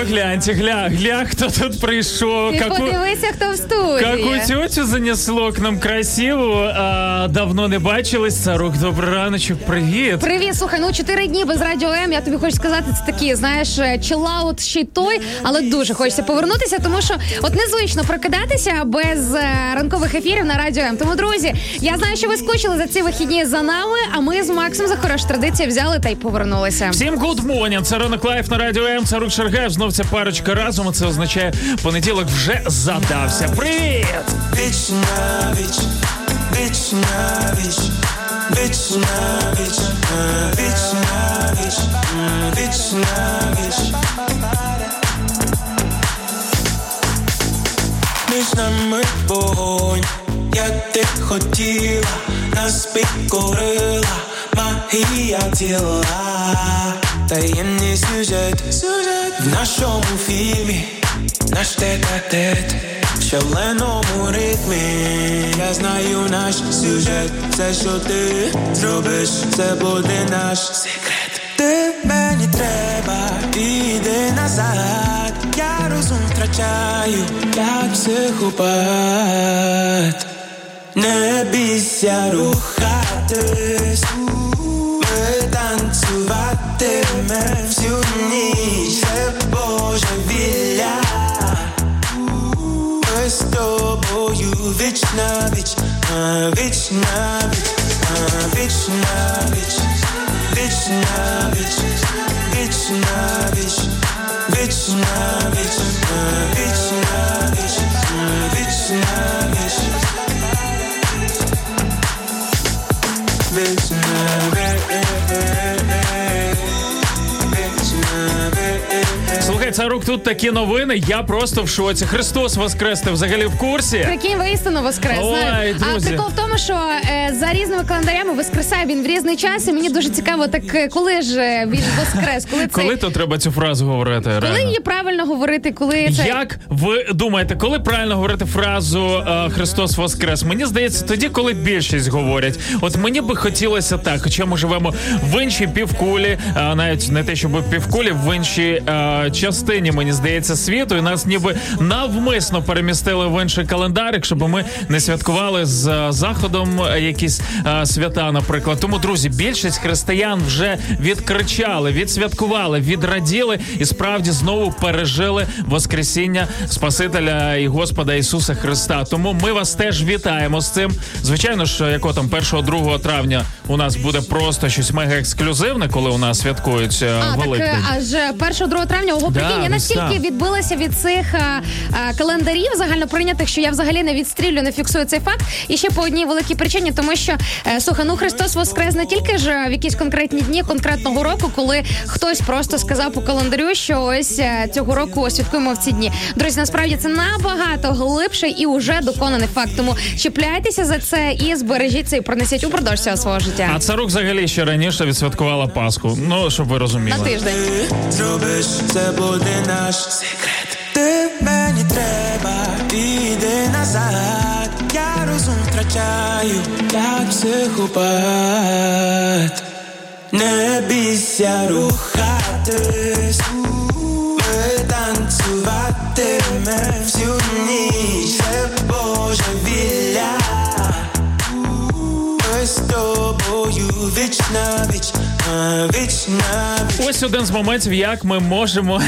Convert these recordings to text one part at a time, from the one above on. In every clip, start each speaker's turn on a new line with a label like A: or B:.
A: ви гляньте, гля, гля, хто тут прийшов.
B: Ти
A: Каку,
B: подивися, хто в студії.
A: каку тетю занесло к нам красиву. А, давно не бачились. Царук, добрий раночок, привіт.
B: Привіт, слухай, ну чотири дні без радіо М. Я тобі хочу сказати, це такі, знаєш, chillout ще й той, але дуже хочеться повернутися, тому що от незвично прокидатися без е, ранкових ефірів на радіо М. Тому, друзі, я знаю, що ви скучили за ці вихідні за нами. А ми з Максом за хорошу традицію взяли та й повернулися.
A: Всім good morning, Це ранок live на радіо М. Царук Шаргаєв. Знов ця парочка разом. а Це означає, понеділок вже задався. Привіт!
C: Віч на віч, віч на віч, віч на віч, віч на віч, віч на віч. Між нами вогонь, як ти хотіла, нас підкорила магія тіла, таємний сюжет, сюжет в нашому фільмі, наш тет-а-тет в шаленому ритмі. Я знаю наш сюжет, все, що ти зробиш, це буде наш секрет. Ти мені треба, іди назад. Я розум втрачаю, як психопат. Не бійся рухатись, танцюватиме всю ніч, це божевілля. Ми з тобою віч на віч, а, віч на віч, а, віч на віч, віч на віч, віч на віч, віч на віч, а, віч на віч, а, віч на віч. Віч на віч,
A: Слухай, Царук, тут такі новини. Я просто в шоці. Христос воскрес, ти взагалі в курсі?
B: Прикинь, воістину воскрес.
A: Ой,
B: знаєш. А прикол в тому, що е, за різними календарями воскресає він в різний час, і мені дуже цікаво, так е, коли ж е, він воскрес, коли це
A: Коли то треба цю фразу говорити?
B: коли
A: реально?
B: її правильно говорити, коли це
A: Як ви думаєте, коли правильно говорити фразу е, Христос Воскрес? Мені здається, тоді, коли більшість говорять. От мені би хотілося так, хоча ми живемо в іншій півкулі, е, навіть не те, щоб півкулі, в іншій е, частині, мені здається, світу, і нас ніби навмисно перемістили в інший календарик, щоб ми не святкували з е, заходом якісь е, свята, наприклад. Тому, друзі, більшість християн вже відкричали, відсвяткували, відраділи і справді знову пережили Воскресіння Спасителя і Господа Ісуса Христа. Тому ми вас теж вітаємо з цим. Звичайно ж, яко там 1-2 травня у нас буде просто щось мега ексклюзивне, коли у нас святкують е,
B: А, так
A: Великдень.
B: е, аж 1-2 травня, ого,
A: Да,
B: я настільки відбилася від цих а, а, календарів загально прийнятих, що я взагалі не відстрілю, не фіксую цей факт. І ще по одній великій причині, тому що е, слухай, ну Христос воскрес не тільки ж в якісь конкретні дні конкретного року, коли хтось просто сказав по календарю, що ось е, цього року святкуємо в ці дні. Друзі, насправді це набагато глибше і уже доконаний факт. Тому чіпляйтеся за це і збережіть це і пронесіть упродовж цього свого життя.
A: А царук взагалі ще раніше відсвяткувала Пасху. Ну щоб ви розуміли.
B: На тиждень.
C: Зробиш, це буде наш секрет. Ти мені треба, іди назад. Я розум втрачаю, як психопат. Не бійся рухатись, ми танцюватиме всю ніч, це божевілля. Ми
A: Ось один з моментів, як ми можемо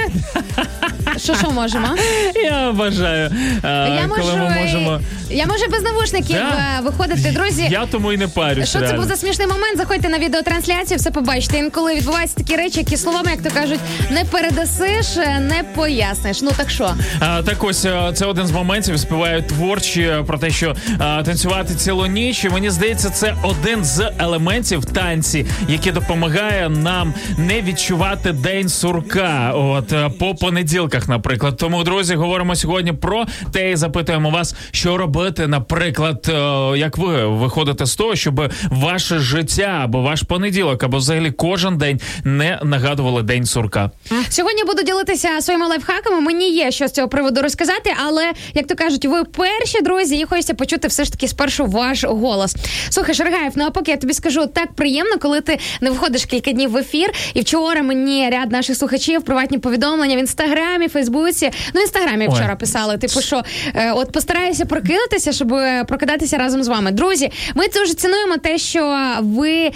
B: Що що можемо?
A: Я бажаю,
B: Я
A: коли
B: можу,
A: ми можемо.
B: я можу без навушників
A: Да?
B: е, виходити, друзі.
A: Я тому і не парюсь.
B: Що це був за смішний момент? Заходьте на відеотрансляцію, все побачите. Інколи відбуваються такі речі, які словами, як то кажуть, не передасиш, е, не поясниш. Ну так що?
A: А, так ось е, це один з моментів. Співають творчі е, про те, що а, танцювати цілу ніч. І мені здається, це один з елементів танці, який допомагає нам не відчувати день сурка. От е, по понеділках, наприклад. Тому, друзі, говоримо сьогодні про те і запитуємо вас, що робити, наприклад, е, як ви виходите з того, щоб ваше життя або ваш понеділок, або взагалі кожен день не нагадували день сурка.
B: Сьогодні буду ділитися своїми лайфхаками. Мені є що з цього приводу розказати, але як то кажуть, ви перші друзі, і хочеться почути все ж таки спершу ваш голос. Слухай, Шаргаєв, ну а поки я тобі скажу так приємно, коли ти не виходиш кілька днів в ефір. І вчора мені ряд наших слухачів приватні повідомлення в інстаграмі, Фейсбуці. Ну, інстаграмі
A: Ой.
B: вчора писали. Типу, що е, от постараюся прокинутися, щоб е, прокидатися разом з вами. Друзі, ми дуже цінуємо те, що ви е,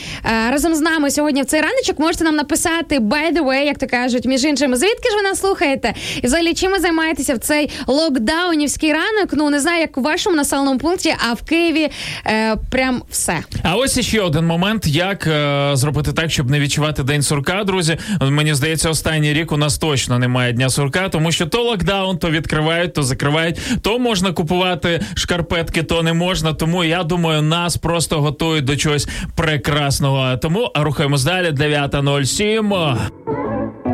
B: разом з нами сьогодні в цей раночок можете нам написати by the way, як то кажуть, між іншим, звідки ж ви нас слухаєте? І взагалі чим ви займаєтеся в цей локдаунівський ранок? Ну не знаю, як у вашому населеному пункті, а в Києві е, прям все.
A: А ось іще один момент, як е, зробити так, щоб не відчувати день сурка, друзі. Мені здається, останній рік у нас точно немає дня сурка, тому що то локдаун, то відкривають, то закривають, то можна купувати шкарпетки, то не можна. Тому я думаю, нас просто готують до чогось прекрасного. Тому рухаємось далі. 9.07.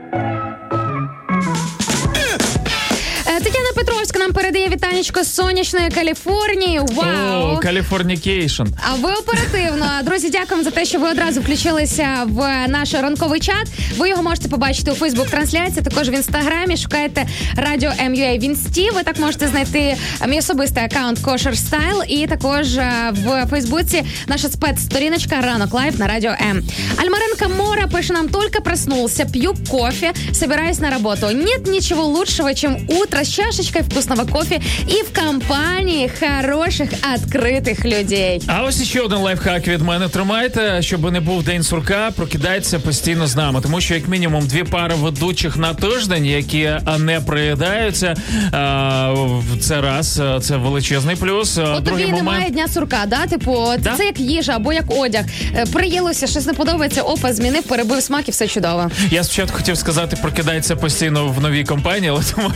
B: Вітанечко з сонячної Каліфорнії. Вау!
A: О, Californication.
B: А ви оперативно. Друзі, дякуємо за те, що ви одразу включилися в наш ранковий чат. Ви його можете побачити у Фейсбук трансляції, також в інстаграмі. Шукайте радіо MUA в інсті. Ви так можете знайти мій особистий аккаунт Kosher Style і також е, в Фейсбуці наша спецсторіночка Ранок Live на радіо М. Альмаренко Мора пише нам только проснулся, пью кофе, собираюсь на работу. Нет ничего лучшего, чем утро с чашечкой вкусного кофе и в компании хороших открытых людей.
A: А ось ще один лайфхак від мене. Тримайте, щоб не був день сурка, прокидайтеся постійно з нами, тому що як мінімум дві пари ведучих на тиждень, які не приїдаються. в- Це раз, це величезний плюс.
B: От
A: Другий
B: тобі
A: момент.
B: немає дня сурка, да? Типу, це,
A: Да.
B: це як їжа або як одяг. Е, Приїлося, щось не подобається, опа, змінив, перебив смак і все чудово.
A: Я спочатку хотів сказати, прокидається постійно в новій компанії, але тому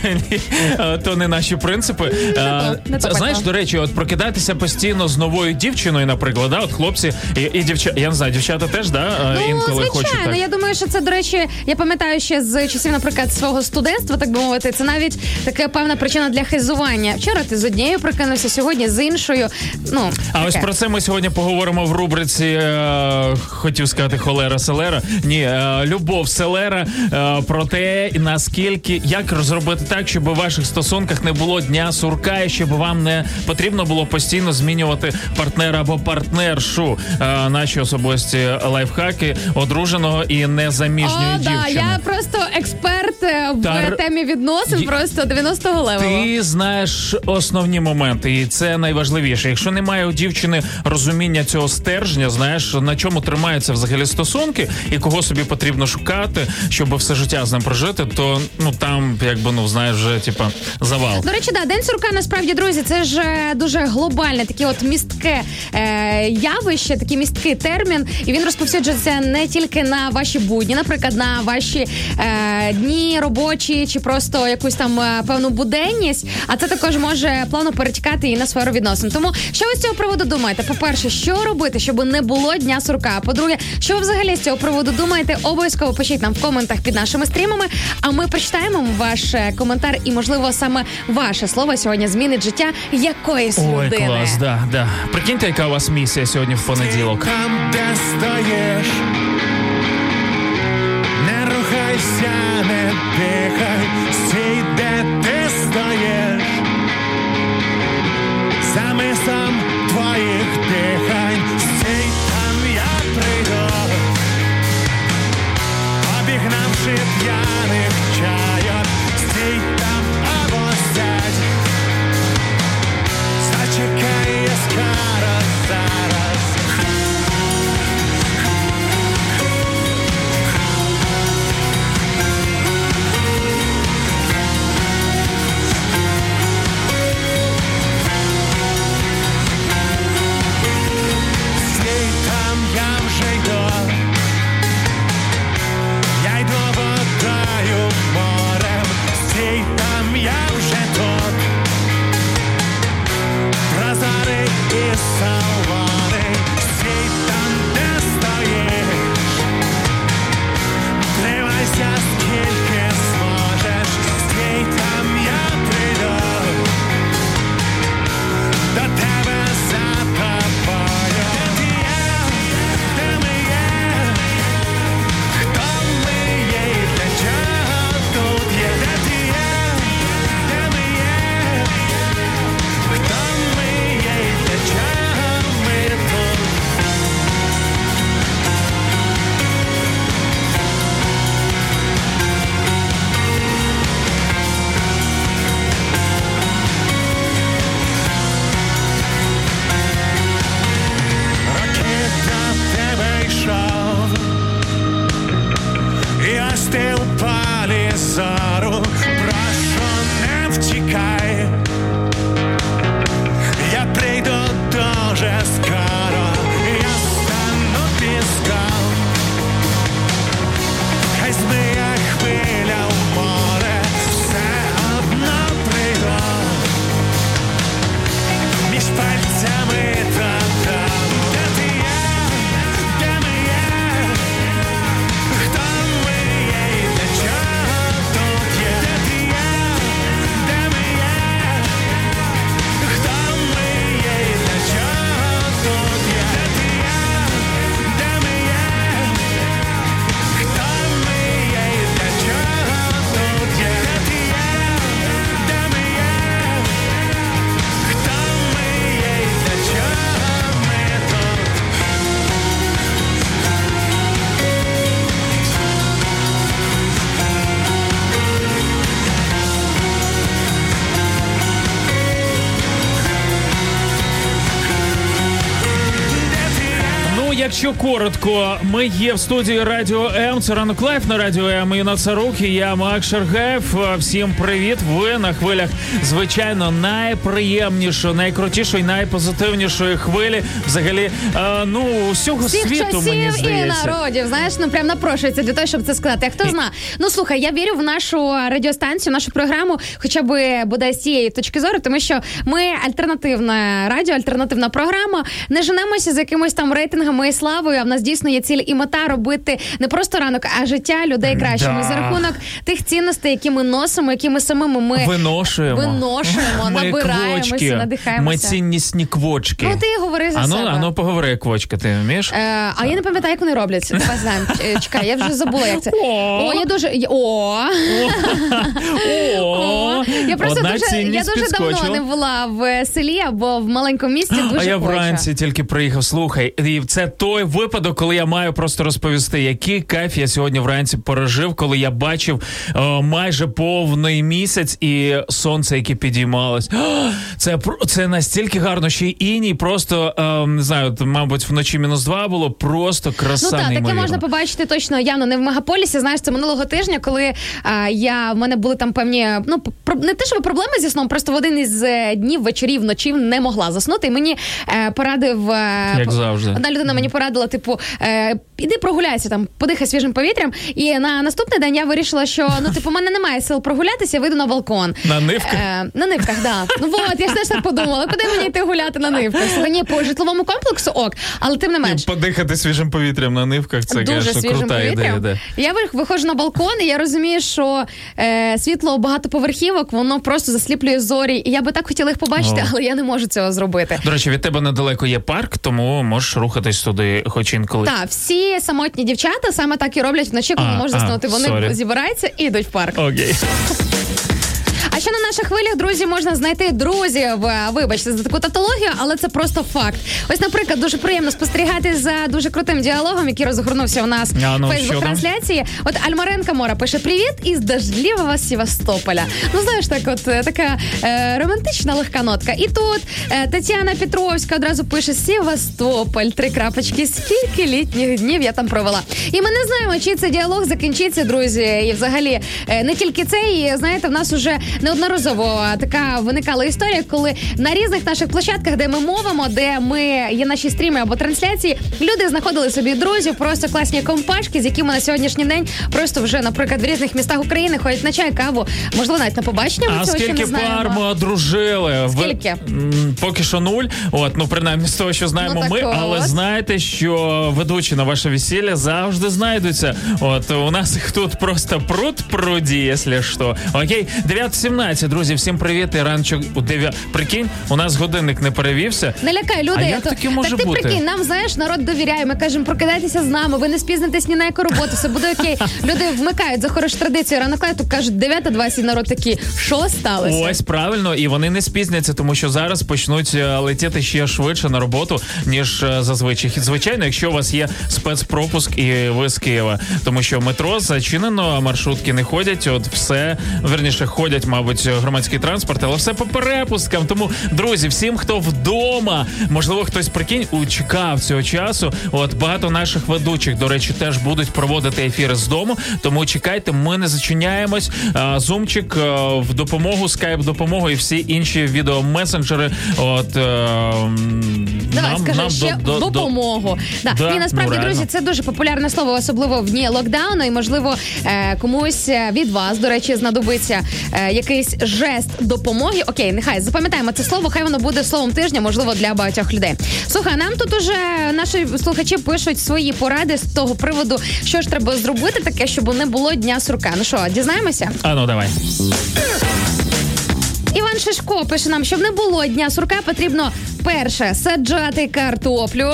A: то не наші принципи. А,
B: не
A: Це знаєш, до речі, от прокидатися постійно з новою дівчиною, наприклад, да, от хлопці і, і дівчата. Я не знаю, дівчата теж да
B: Ну,
A: інколи хочуть
B: звичайно,
A: так.
B: я думаю, що це, до речі, я пам'ятаю ще з часів, наприклад, свого студентства, так би мовити, це навіть така певна причина для хизування. Вчора ти з однією прокинувся, сьогодні з іншою. Ну,
A: А ось про це ми сьогодні поговоримо в рубриці. Е, хотів сказати холера селера. Ні, е, любов селера. Е, про те, наскільки як зробити так, щоб у ваших стосунках не було дня сурка, і щоб вам не потрібно було постійно змінювати партнера або партнершу. Е, наші особисті лайфхаки одруженого і незаміжньої
B: О, да, я просто експерт е, в
A: Та-
B: темі відносин, просто 90-го левого.
A: Ти знаєш основні моменти, і це найважливіше. Якщо немає у дівчини розуміння цього стержня, знаєш на чому тримаються взагалі стосунки, і кого собі потрібно шукати, щоб все життя з ним прожити, то ну там якби ну знаєш, вже типа завал.
B: До речі, да, день сурка насправді, друзі, це ж е, дуже глобальне, таке от містке е, явище, такий місткий термін, і він розповсюджується не тільки на ваші будні, наприклад, на ваші е, дні робочі чи просто якусь там е, певну буденність, а це також може плавно перетікати і на сферу відносин. Тому що ви з цього приводу думаєте? По-перше, що робити, щоб не було дня сурка? По-друге, що ви взагалі з цього приводу думаєте? Обов'язково пишіть нам в коментах під нашими стрімами. А ми прочитаємо ваш е, коментар, і можливо саме ваше слово сьогодні змінить життя якоїсь
A: Ой,
B: людини.
A: клас, да, да. Прикиньте, яка у вас місія сьогодні в понеділок.
C: Там, де стоїш, не рухайся, не дихай,
A: коротко, ми є в студії Радіо М. Це ранок live на Радіо М. Інна Царук і. Я Макс Шаргаєв. Всім привіт. Ви на хвилях, звичайно, найприємнішої, найкрутішої, найпозитивнішої хвилі. Взагалі, е, ну усього
B: Всіх
A: світу мені
B: часів і народів, знаєш, ну прям напрошується для того, щоб це сказати. А хто зна? Ну слухай, я вірю в нашу радіостанцію, нашу програму, хоча б бодай з цієї точки зору, тому що ми альтернативна радіо, альтернативна програма. Не женемося з якимось там рейтингами і славою. А в нас дійсно є ціль і мета робити не просто ранок, а життя людей кращими
A: Да.
B: за рахунок тих цінностей, які ми носимо, які ми самими ми
A: Виношуємо.
B: виношуємо,
A: Ми
B: набираємося,
A: квочки.
B: надихаємося.
A: Ми ціннісні квочки.
B: Ну ти говори за
A: А ну,
B: себе.
A: а ну поговори, як квочка, ти вмієш?
B: Е, а я не пам'ятаю, як вони роблять. Давай знаємо. Е, Чекай, я вже забула, як це.
A: О.
B: О, я дуже. О,
A: О,
B: я просто
A: одна
B: дуже я дуже давно не була в селі або в маленькому місті. Дуже
A: А я
B: хочу.
A: вранці тільки приїхав. Слухай, і це той випадок, коли я маю просто розповісти, який кайф я сьогодні вранці пережив, коли я бачив е, майже повний місяць і сонце, яке підіймалось. О, Це це настільки гарно, ще й іній, просто е, не знаю, мабуть, вночі мінус два було. Просто краса
B: Ну так, таке можна побачити точно явно не в мегаполісі. Знаєш, це минулого тижня, коли а, я в мене були там певні, ну не те, що проблеми зі сном, просто в один із е, днів, вечорів, вночі не могла заснути. І мені е, порадив е,
A: Як завжди.
B: Одна людина мені порадила, типу, е, іди прогуляйся там, подихай свіжим повітрям. І на наступний день я вирішила, що ну, типу, у мене немає сил прогулятися, я вийду на балкон.
A: На нивках?
B: Е, на нивках, да. Ну от, я ж теж так подумала. Куди мені йти гуляти на нивках? Слухай, ні, по житловому комплексу ок, але тим не менш.
A: Подихати свіжим повітрям на нивках, це
B: Дуже
A: конечно,
B: свіжим
A: крута ідея.
B: повітрям.
A: Да.
B: Я вих- виходжу на балкон, і я розумію, що е, світло багатоповерхівок, воно просто засліплює зорі. І я би так хотіла їх побачити,
A: О.
B: але я не можу цього зробити.
A: До речі, від тебе недалеко є парк, тому можеш рухатись туди, хоч інколи.
B: Так, всі самотні дівчата саме так і роблять вночі, коли
A: А,
B: можуть
A: а,
B: заснути. Вони
A: sorry.
B: зібираються і йдуть в парк.
A: Окей.
B: А А ще на наших хвилях, друзі, можна знайти друзів. Вибачте за таку тавтологію, але це просто факт. Ось, наприклад, дуже приємно спостерігати за дуже крутим діалогом, який розгорнувся у нас
A: А, ну,
B: в фейсбук трансляції. От Альмаренка Мора пише: Привіт із дождливого Севастополя. Ну знаєш, так, от е, така е, романтична легка нотка. І тут е, Тетяна Петровська одразу пише: Севастополь, три крапочки. Скільки літніх днів я там провела. І ми не знаємо, чи цей діалог закінчиться, друзі. І взагалі е, не тільки це, і знаєте, в нас уже неодноразово така виникала історія, коли на різних наших площадках, де ми мовимо, де ми є наші стріми або трансляції, люди знаходили собі друзів, просто класні компашки, з якими на сьогоднішній день просто вже, наприклад, в різних містах України ходять на чай, каву, можливо, навіть на побачення. Ми
A: А
B: цього ще
A: скільки
B: не знаємо.
A: пар ми одружили?
B: Скільки?
A: М, Поки що нуль. От, ну принаймні з того, що знаємо
B: Ну, так
A: ми,
B: от.
A: але знаєте, що ведучі на ваше весілля завжди знайдуться. От у нас їх тут просто пруд пруді, якщо що. Окей, 9.17, друзі, всім привіт. І ранчок у 9. Прикинь, у нас годинник не перевівся.
B: Не лякай людей.
A: А як
B: то-
A: таке може
B: так ти
A: бути?
B: прикинь, нам знаєш, народ довіряє. Ми кажемо, прокидайтеся з нами, ви не спізнитесь ні на яку роботу, все буде окей. Люди вмикають за хорошу традицію. Ранок лету кажуть 9.20 і народ такий, що сталося?
A: Ось правильно, і вони не спізняться, тому що зараз почнуть е, летіти ще швидше на роботу, ніж е, зазвичай. Звичайно, якщо у вас є спецпропуск і ви з Києва, тому що метро зачинено, а маршрутки не ходять. От все верніше ходять, мабуть, громадський транспорт, але все по перепусткам. Тому, друзі, всім, хто вдома, можливо, хтось прикинь, чекав цього часу. От багато наших ведучих, до речі, теж будуть проводити ефіри з дому. Тому чекайте, ми не зачиняємось. А, Зумчик е, в допомогу, скайп допомогу і всі інші відеомесенджери. От е,
B: Давай,
A: нам,
B: скажи
A: нам
B: ще
A: до- до- до-
B: допомогу. Да.
A: Да,
B: і насправді,
A: ну,
B: друзі, це дуже популярне слово, особливо в дні локдауну. І можливо е, комусь від вас, до речі, знадобиться е, якийсь жест допомоги. Окей, нехай запам'ятаємо це слово. Хай воно буде словом тижня, можливо, для багатьох людей. Слухай, нам тут уже наші слухачі пишуть свої поради з того приводу, що ж треба зробити таке, щоб не було дня сурка. Ну що, дізнаємося?
A: А ну давай.
B: Іван Шишко пише нам, щоб не було дня сурка, потрібно перше саджати картоплю.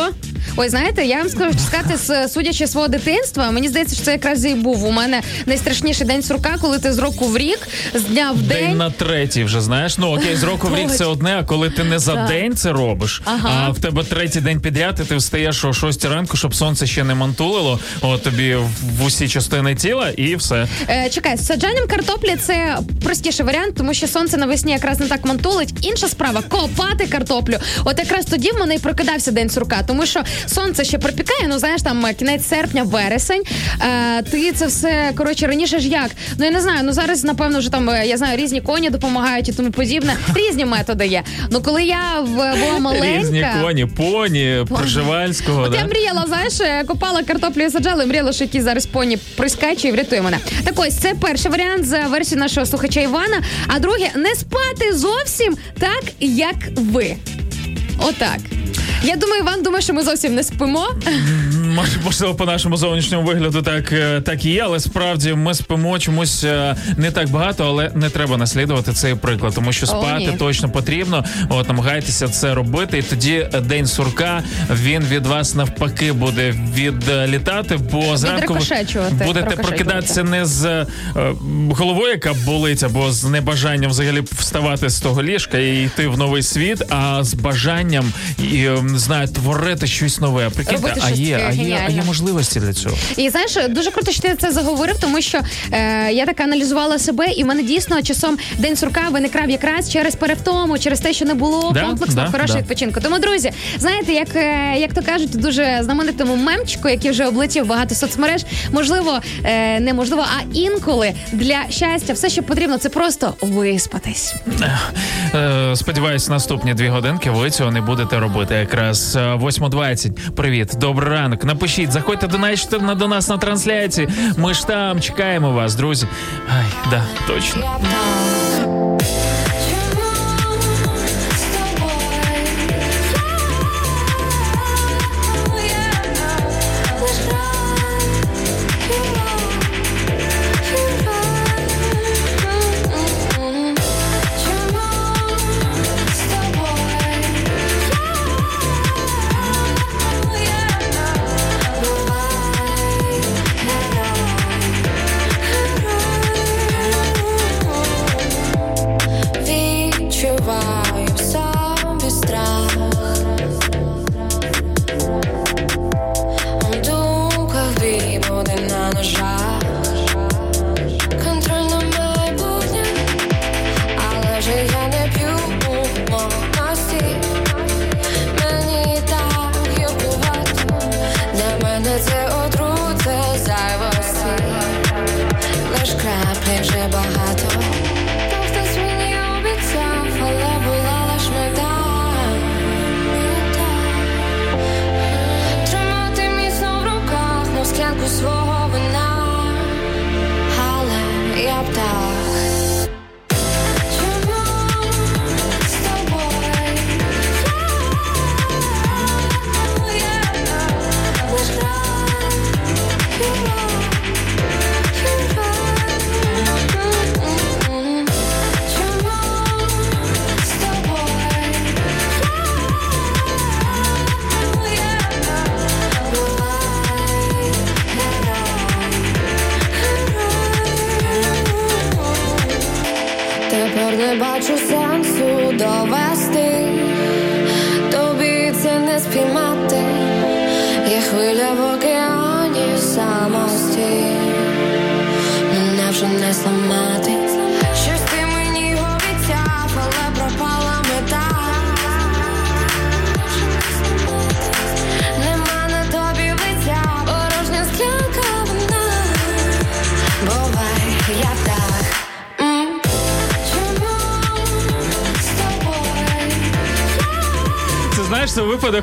B: Ой, знаєте, я вам скажу сказати, судячи свого дитинства, мені здається, що це якраз і був у мене найстрашніший день сурка, коли ти з року в рік, з дня в
A: День
B: день.
A: на третій вже знаєш. Ну окей, з року в рік це одне, а коли ти не за
B: Так.
A: день це робиш,
B: Ага.
A: а в тебе третій день підряд, і ти встаєш о 6 ранку, щоб сонце ще не мантулило, от тобі в усі частини тіла, і все.
B: Е, чекай, з саджанням картоплі це простіший варіант, тому що сонце навесні якраз не так мантулить. Інша справа копати картоплю. От якраз тоді в мене і прокидався день сурка, тому що сонце ще припікає. Ну знаєш, там е, кінець серпня, вересень. Е, ти це все коротше раніше ж як? Ну я не знаю. Ну зараз напевно вже там е, я знаю, різні коні допомагають і тому подібне. Різні методи є. Ну коли я в- була маленька.
A: Різні коні, поні, Пржевальського.
B: От я мріяла, знаєш, е, копала картоплю і саджала, і мріяла, що якийсь зараз поні прискаче і врятує мене. Так ось це перший варіант за версією нашого слухача Івана. А друге, не спати зовсім так, як ви. Отак. Я думаю, Іван думає, що ми зовсім не спимо.
A: Можливо, по нашому зовнішньому вигляду так, е, так і є, але справді ми спимо чомусь е, не так багато, але не треба наслідувати цей приклад, тому що спати
B: ні.
A: точно потрібно. От намагайтеся це робити, і тоді день сурка він від вас навпаки буде відлітати, бо зранку будете прокидатися не з е, головою, яка болить, або з небажанням взагалі вставати з того ліжка і йти в новий світ, а з бажанням і не знаю, творити щось нове. Прикиньте,
B: Робити
A: а
B: щось
A: є, а є, а є
B: геніальне.
A: можливості для цього.
B: І знаєш, дуже круто, що ти це заговорив, тому що е, я так аналізувала себе, і в мене дійсно часом день сурка виникав якраз через перевтому, через те, що не було
A: Да,
B: комплексного
A: да,
B: хорошого
A: да.
B: відпочинку. Тому, друзі, знаєте, як, е, як то кажуть, у дуже знаменитому мемчику, який вже облетів багато соцмереж, можливо, е, неможливо, а інколи для щастя все, що потрібно, це просто виспатись.
A: Е, сподіваюсь, наступні дві годинки ви цього не будете робити. Якраз е, 8.20. Привіт, добрий ранок. Напишіть, заходьте до нас до нас на трансляції. Ми ж там чекаємо вас, друзі. Ай, да, точно.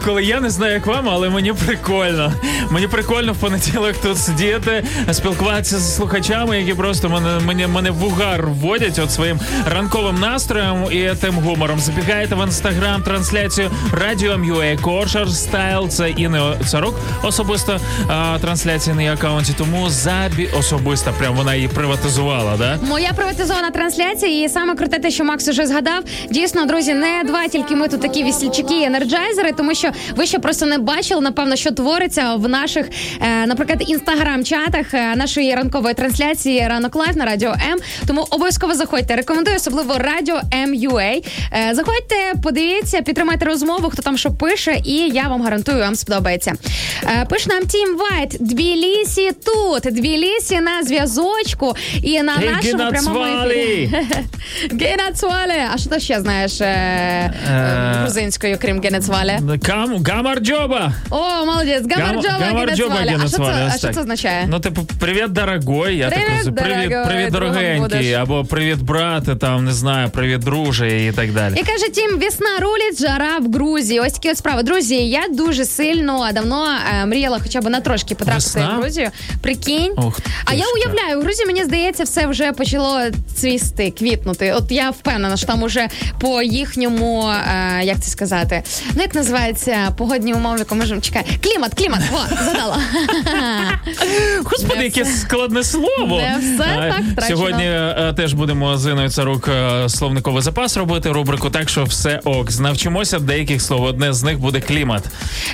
A: Коли я не знаю, як вам, але мені прикольно. Мені прикольно в понеділок тут сидіти, спілкуватися з слухачами, які просто мене мене, мене в угар вводять от своїм ранковим настроєм і тим гумором. Забігайте в інстаграм трансляцію Радіо МЮА Кошар Стайл. Це Інна Царук особисто а, трансляція на її аккаунті. Тому забі особисто прям вона її приватизувала. Да?
B: Моя приватизована трансляція, і саме круте те, що Макс уже згадав. Дійсно, друзі, не два тільки ми тут такі весельчаки і енерджайзери, тому що ви ще просто не бачили, напевно, що твориться в наших, е, наприклад, інстаграм-чатах е, нашої ранкової трансляції ранок live на радіо М. Тому обов'язково заходьте. Рекомендую особливо радіо МЮА. Е, заходьте, подивіться, підтримайте розмову, хто там що пише, і я вам гарантую, вам сподобається. Пише нам Тім Вайт. Тбілісі тут. Тбілісі на зв'язочку і на
A: Hey,
B: нашому прямому ефірі. Генацвале. А що ти ще знаєш грузинською, крім Генацвале?
A: Кам, гамарджоба!
B: О, молодець,
A: Гамарджоба
B: Генацвале. А що це, а що це означає?
A: Ну, типу, привіт, дорогой. Я
B: Привіт,
A: так. Привіт, привіт, дорогенький, або привіт, брате, там не знаю, привіт, друже, і так далі.
B: І каже Тім, весна рулить, жара в Грузії. Ось такі от справи. Друзі, я дуже сильно давно е, мріяла хоча б на трошки потрапити в Грузію. Прикинь.
A: Ух
B: а я уявляю, в Грузії, мені здається, все вже почало цвісти, квітнути. От я впевнена, що там уже по їхньому, е, як це сказати, ну як називається погодні умови, яку можемо чекати. Клімат, клімат, о, задала.
A: Господи,
B: Не
A: яке
B: все.
A: складне слово.
B: Не все
A: Е,
B: так втрачено.
A: Сьогодні е, теж будемо з Іною Царук е, словниковий запас робити рубрику, так що все ок. Навчимося деяких слов. Одне з них буде клімат.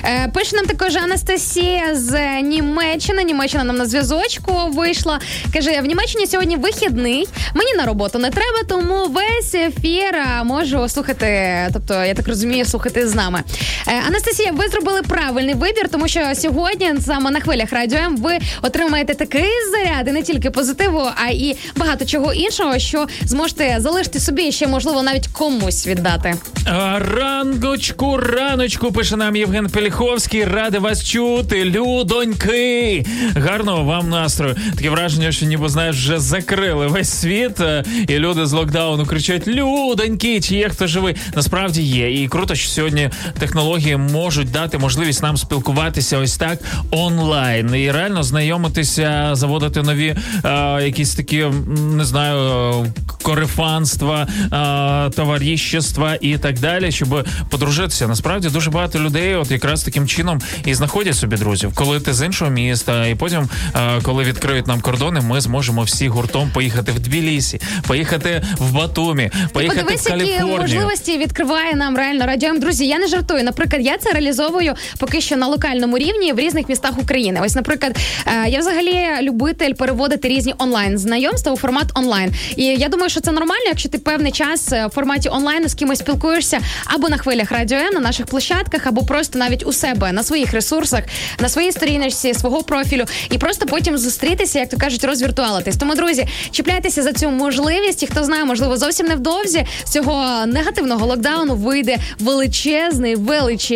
B: Е, Пише нам також Анастасія з Німеччини. Німеччина нам на зв'язочку вийшла. Каже: в Німеччині сьогодні вихідний. Мені на роботу не треба, тому весь ефір можу слухати. Тобто, я так розумію, слухати з нами. Е, Анастасія, ви зробили правильний вибір, тому що сьогодні саме на хвилях радіо М ви отримаєте такий заряд, і не тільки позитиву, а і багато чого іншого, що зможете залишити собі і ще можливо навіть комусь віддати.
A: А, Раночку, пише нам Євген Пеліховський. Ради вас чути, людоньки. Гарного вам настрою. Таке враження, що ніби знаєш, вже закрили весь світ, е, і люди з локдауну кричать: Людоньки, чи є хто живий? Насправді є. І круто, що сьогодні технології можуть дати можливість нам спілкуватися ось так онлайн і реально знайомитися, заводити нові е, якісь такі, не знаю, корифанства, е, товаріщества і так далі, щоб подружитися. Насправді дуже багато людей, от якраз таким чином і знаходять собі друзів, коли ти з іншого міста, і потім, е, коли відкриють нам кордони, ми зможемо всі гуртом поїхати в Тбілісі, поїхати в Батумі, поїхати
B: Подивись,
A: в
B: які можливості відкриває нам реально радіо. Друзі, я не жартую. Наприклад, я це реалізовую поки що на локальному рівні в різних містах України. Ось, наприклад, е, я взагалі любитель переводити різні онлайн знайомства у формат онлайн. І я думаю, що це нормально, якщо ти певний час е, в форматі онлайн з кимось спілкуєшся або на хвилях радіо М, на наших площадках, або просто навіть у себе на своїх ресурсах, на своїй сторіночці свого профілю, і просто потім зустрітися, як то кажуть, розвіртуалитись. Тому, друзі, чіпляйтеся за цю можливість. І хто знає, можливо, зовсім невдовзі з цього негативного локдауну вийде величезний, величезний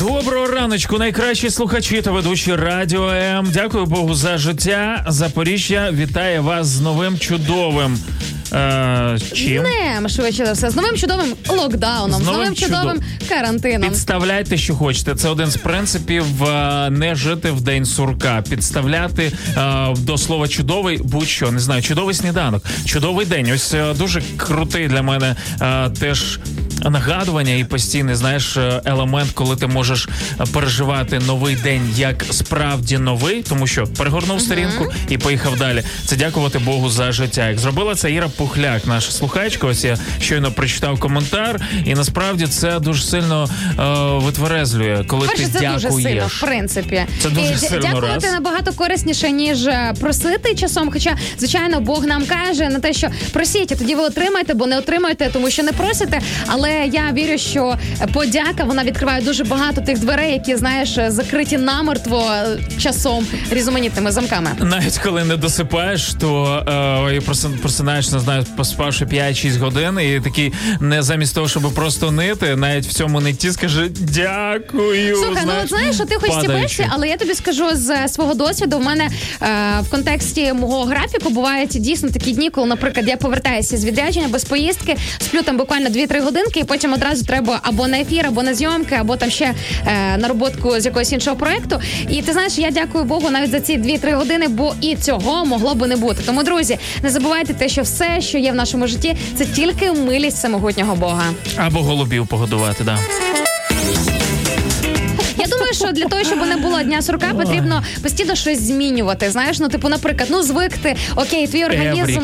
A: Доброго раночку, найкращі слухачі та ведучі радіо М. Дякую Богу за життя. Запоріжжя вітає вас з новим чудовим. Е, чим?
B: Не, швидше за все, з новим чудовим локдауном,
A: З
B: з
A: новим
B: чудовим
A: чудо-
B: карантином.
A: Підставляйте, що хочете. Це один з принципів е, не жити в день сурка. Підставляти е, до слова чудовий, будь-що не знаю, чудовий сніданок, чудовий день. Ось е, дуже крутий для мене е, теж нагадування і постійний знаєш е, елемент, коли ти можеш е, переживати новий день як справді новий, тому що перегорнув сторінку і поїхав далі. Це дякувати Богу за життя. Як зробила це Іра Пухляк, наша слухачка. Ось я щойно прочитав коментар, і насправді це дуже сильно е, витверезлює, коли
B: Перше,
A: ти
B: це
A: дякуєш.
B: дуже сильно, в принципі.
A: Це дуже
B: І
A: сильно,
B: Дякувати
A: раз.
B: набагато корисніше, ніж е, просити часом. Хоча, звичайно, Бог нам каже на те, що просіть, а тоді ви отримаєте, бо не отримаєте, тому що не просите. Але я вірю, що подяка вона відкриває дуже багато тих дверей, які знаєш закриті намертво е, часом різноманітними замками.
A: Навіть коли не досипаєш, то е, і проси- просинаєш, не знаю, поспавши 5-6 годин, і такий не замість того, щоб просто нити, навіть в цьому нитті скажи дякую.
B: Слухай, ну от знаєш, що ти хоч стібешся, але я тобі скажу з е, свого досвіду. В мене е, в контексті мого графіку бувають дійсно такі дні, коли, наприклад, я повертаюся з відрядження без поїздки, сплю там буквально 2-3 годинки, і потім одразу треба або на ефір, або на зйомки, або там ще е, на роботку з якогось іншого проекту. І ти знаєш, я дякую Богу навіть за ці 2-3 години, бо і цього могло би не бути. Тому, друзі, не забувайте те, що все, що є в нашому житті, це тільки милість самогутнього Бога.
A: Або голубів погодувати, да.
B: Думаю, що для того, щоб не було дня сурка, потрібно постійно щось змінювати. Знаєш, ну типу, наприклад, ну звикти, окей, твій організм
A: Евріка.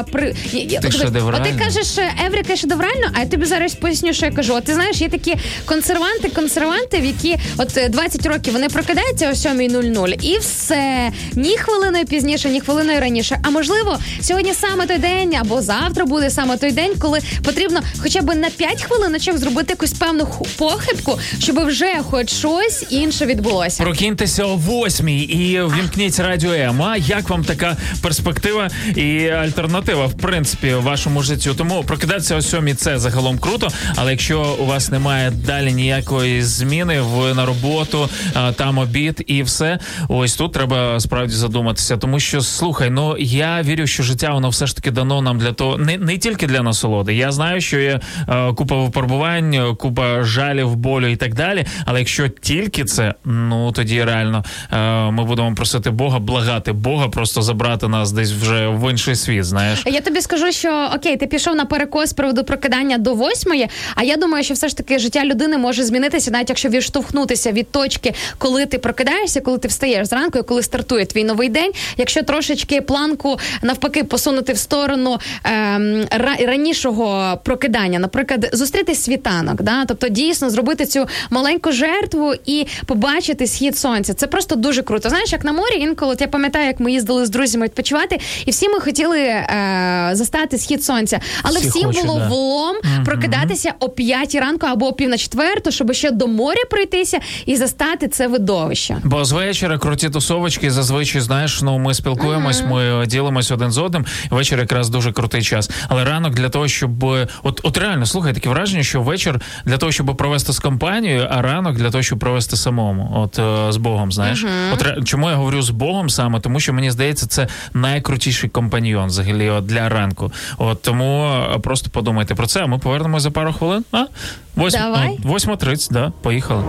B: е, при
A: Ти
B: от- От ти кажеш е, Евріка шедеврально, а я тобі зараз поясню, що я кажу. От ти знаєш, є такі консерванти, консерванти, в які от е, 20 років вони прокидаються о 7.00 і все. Ні хвилиною пізніше, ні хвилиною раніше. А можливо, сьогодні саме той день, або завтра буде саме той день, коли потрібно хоча б на 5 хвилиночок зробити якусь певну похибку, щоб вже хоч щось інше відбулося.
A: Прокиньтеся о восьмій і вімкніть радіо М. А як вам така перспектива і альтернатива, в принципі, вашому життю? Тому прокидатися о сьомій це загалом круто. Але якщо у вас немає далі ніякої зміни в на роботу, там обід і все, ось тут треба справді задуматися. Тому що слухай, ну я вірю, що життя воно все ж таки дано нам для того, не, не тільки для насолоди. Я знаю, що є е, купа випробувань, купа жалів, болю і так далі. Але якщо тільки це, ну тоді реально е, ми будемо просити Бога, благати Бога, просто забрати нас десь вже в інший світ. Знаєш,
B: Я тобі скажу, що окей, ти пішов на перекос з приводу прокидання до восьмої. А я думаю, що все ж таки життя людини може змінитися, навіть якщо відштовхнутися від точки, коли ти прокидаєшся, коли ти встаєш зранку, і коли стартує твій новий день. Якщо трошечки планку навпаки посунути в сторону ем, ра- ранішого прокидання, наприклад, зустріти світанок, да, тобто дійсно зробити цю маленьку жертву і побачити схід сонця. Це просто дуже круто. Знаєш, як на морі, інколи от я пам'ятаю, як ми їздили з друзями відпочивати, і всі ми хотіли е, застати схід сонця. Але
A: Всі
B: всім
A: хочуть,
B: було
A: да.
B: влом прокидатися о п'ятій ранку або о пів на четверту, щоб ще до моря пройтися і застати це видовище.
A: Бо з вечора круті тусовочки зазвичай знаєш, ну ми спілкуємось, ми ділимось один з одним. Вечір якраз дуже крутий час. Але ранок для того, щоб от, от реально слухай, таке враження, що вечір для того, щоб провести з компанією, а ранок для того, щоб провести самому. От е, з Богом, знаєш. От чому я говорю з Богом саме? Тому що мені здається, це найкрутіший компаньйон взагалі от, для ранку. От тому е, просто подумайте про це. А ми повернемось за пару хвилин. А? Восьм,
B: Давай.
A: ну, 8.30, да, поїхали.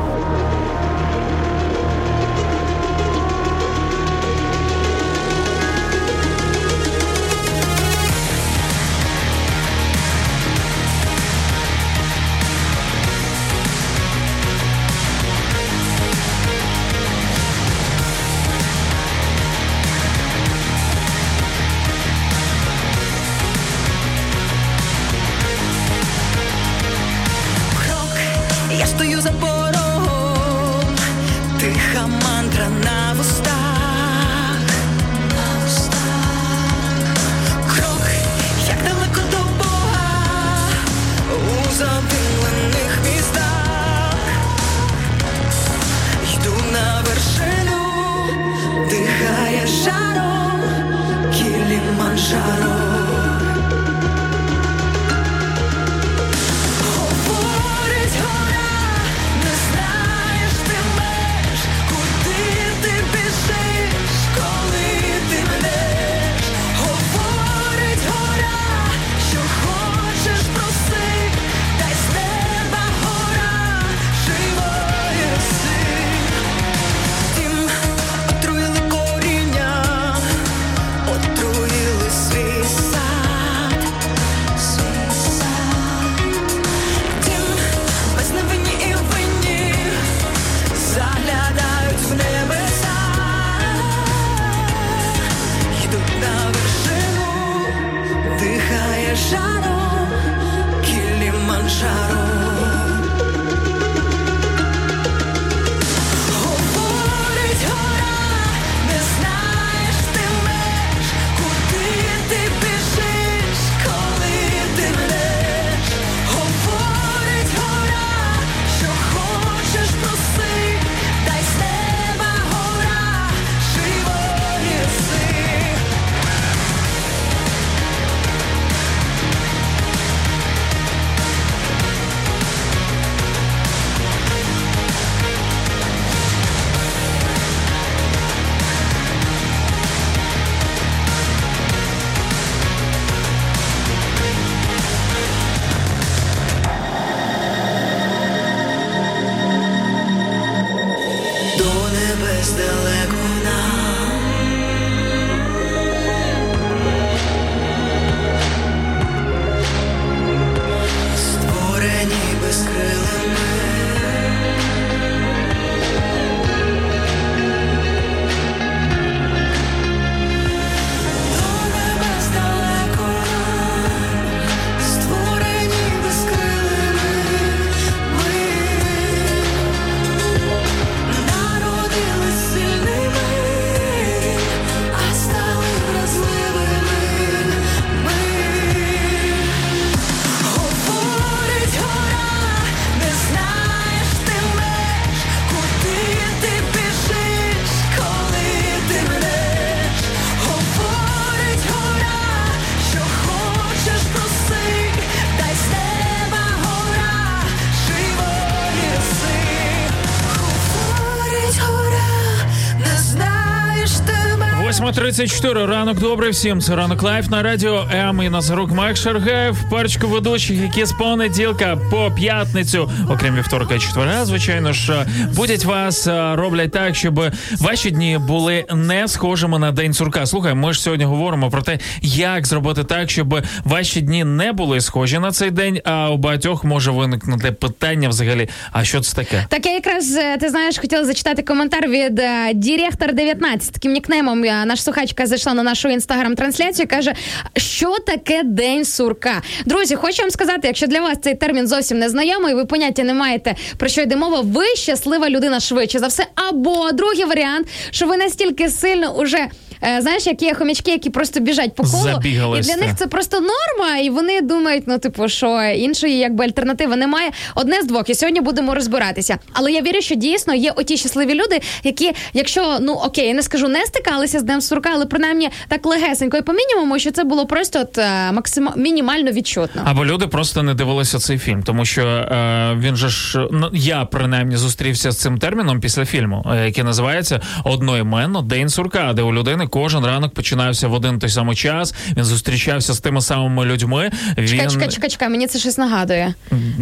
A: 8.34, ранок добрий всім. Це ранок live на радіо М Інна Царук, Макс Шаргаєв, парочку ведучих, які з понеділка по п'ятницю, окрім вівторка і четверга, звичайно ж, будуть вас е, роблять так, щоб ваші дні були не схожими на день сурка. Слухай, ми ж сьогодні говоримо про те, як зробити так, щоб ваші дні не були схожі на цей день. А у багатьох може виникнути питання взагалі. А що це таке?
B: Так я якраз е, ти знаєш, хотіла зачитати коментар від е, Діректор 19 таким нікнеймом. е, Наша слухачка зайшла на нашу інстаграм-трансляцію. каже, що таке день сурка. Друзі, хочу вам сказати, якщо для вас цей термін зовсім не знайомий, ви поняття не маєте про що йде мова. Ви щаслива людина швидше за все. Або другий варіант, що ви настільки сильно уже. Е, Знаєш, як є хомячки, які просто біжать по колу, і для них це просто норма, і вони думають, ну типу, що іншої якби альтернативи немає. Одне з двох, і сьогодні будемо розбиратися. Але я вірю, що дійсно є оті щасливі люди, які, якщо ну окей, я не скажу, не стикалися з днем сурка, але принаймні так легесенько і по мінімуму, що це було просто от е, максима мінімально відчутно.
A: Або люди просто не дивилися цей фільм, тому що е, він же ж ну я принаймні зустрівся з цим терміном після фільму, е, який називається одноіменно День сурка, де у людини кожен ранок починався в один той самий час. Він зустрічався з тими самими людьми. Він
B: Чекай, чекай, чекай, чекай, мені це щось нагадує.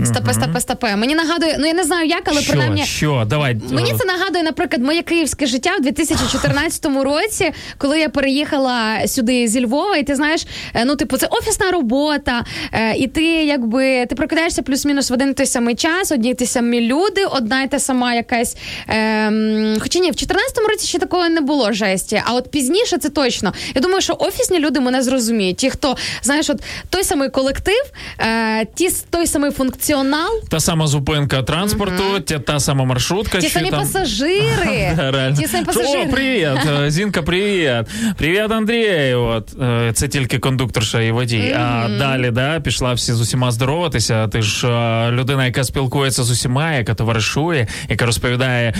B: Стопе, стопе, стопе. Мені нагадує, ну я не знаю як, але
A: що,
B: принаймні.
A: що? Давай
B: Мені це нагадує, наприклад, моє київське життя в 2014 році, коли я переїхала сюди зі Львова, і ти знаєш, е, ну типу, це офісна робота, е, і ти якби ти прокидаєшся плюс-мінус в один той самий час, одні й ті самі люди, одна й та сама якась. Ем, хоча ні, в 2014 році ще такого не було жесті. А от пізніше це точно. Я думаю, що офісні люди мене зрозуміють. Ті, хто знаєш, от той самий колектив, е, ті той самий функціонал.
A: та сама зупинка транспорту, та, та сама маршрутка.
B: Ті самі
A: там...
B: пасажири.
A: Реально.
B: Ті самі пасажири.
A: О, привіт, е, Зінка, привіт. Привіт, Андрій. От е, це тільки кондукторша і водій. А далі да, пішла всі з усіма здороватися. Ти ж е, людина, яка спілкується з усіма, яка товаришує, яка розповідає.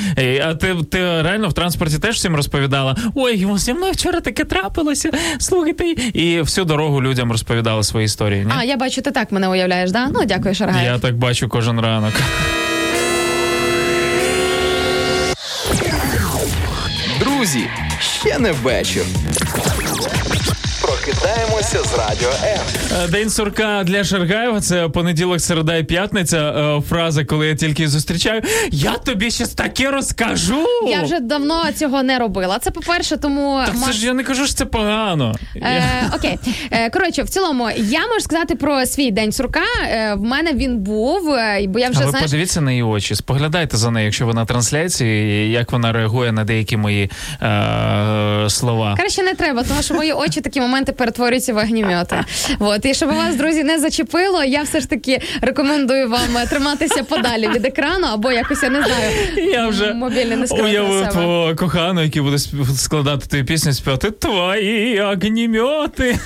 A: А ти, ти реально в транспорті теж всім розповідала: ой, зі мною вчора таке трапилося. Слухайте, і всю дорогу людям розповідали свої історії. Ні?
B: А, я бачу, ти так мене уявляєш, да? Ну, дякую, Шаргай.
A: Я так бачу кожен ранок.
D: Друзі, ще не вечір.
E: Прокидаємося з радіо М.
A: Е, День сурка для Шаргаєва це понеділок, середа і п'ятниця. Е, Фраза, коли я тільки зустрічаю. Я тобі щось таке розкажу.
B: Я вже давно цього не робила. Це по-перше, тому
A: Так це ж я не кажу, що це погано.
B: Е, окей, е, коротше, в цілому, я можу сказати про свій день сурка. Е, в мене він був, е, бо я
A: А
B: вже
A: ви
B: знаєш.
A: подивіться на її очі, споглядайте за нею, якщо ви на трансляції, як вона реагує на деякі мої е, слова.
B: Краще не треба, тому що мої очі такі моменти перетворюються в огнімети. От і щоб вас, друзі, не зачепило, я все ж таки рекомендую вам е, триматися подалі від екрану або якось я не знаю.
A: Я вже
B: мобільний не
A: уявив твого кохану, який буде складати твою пісню, співати твої огнімьоти.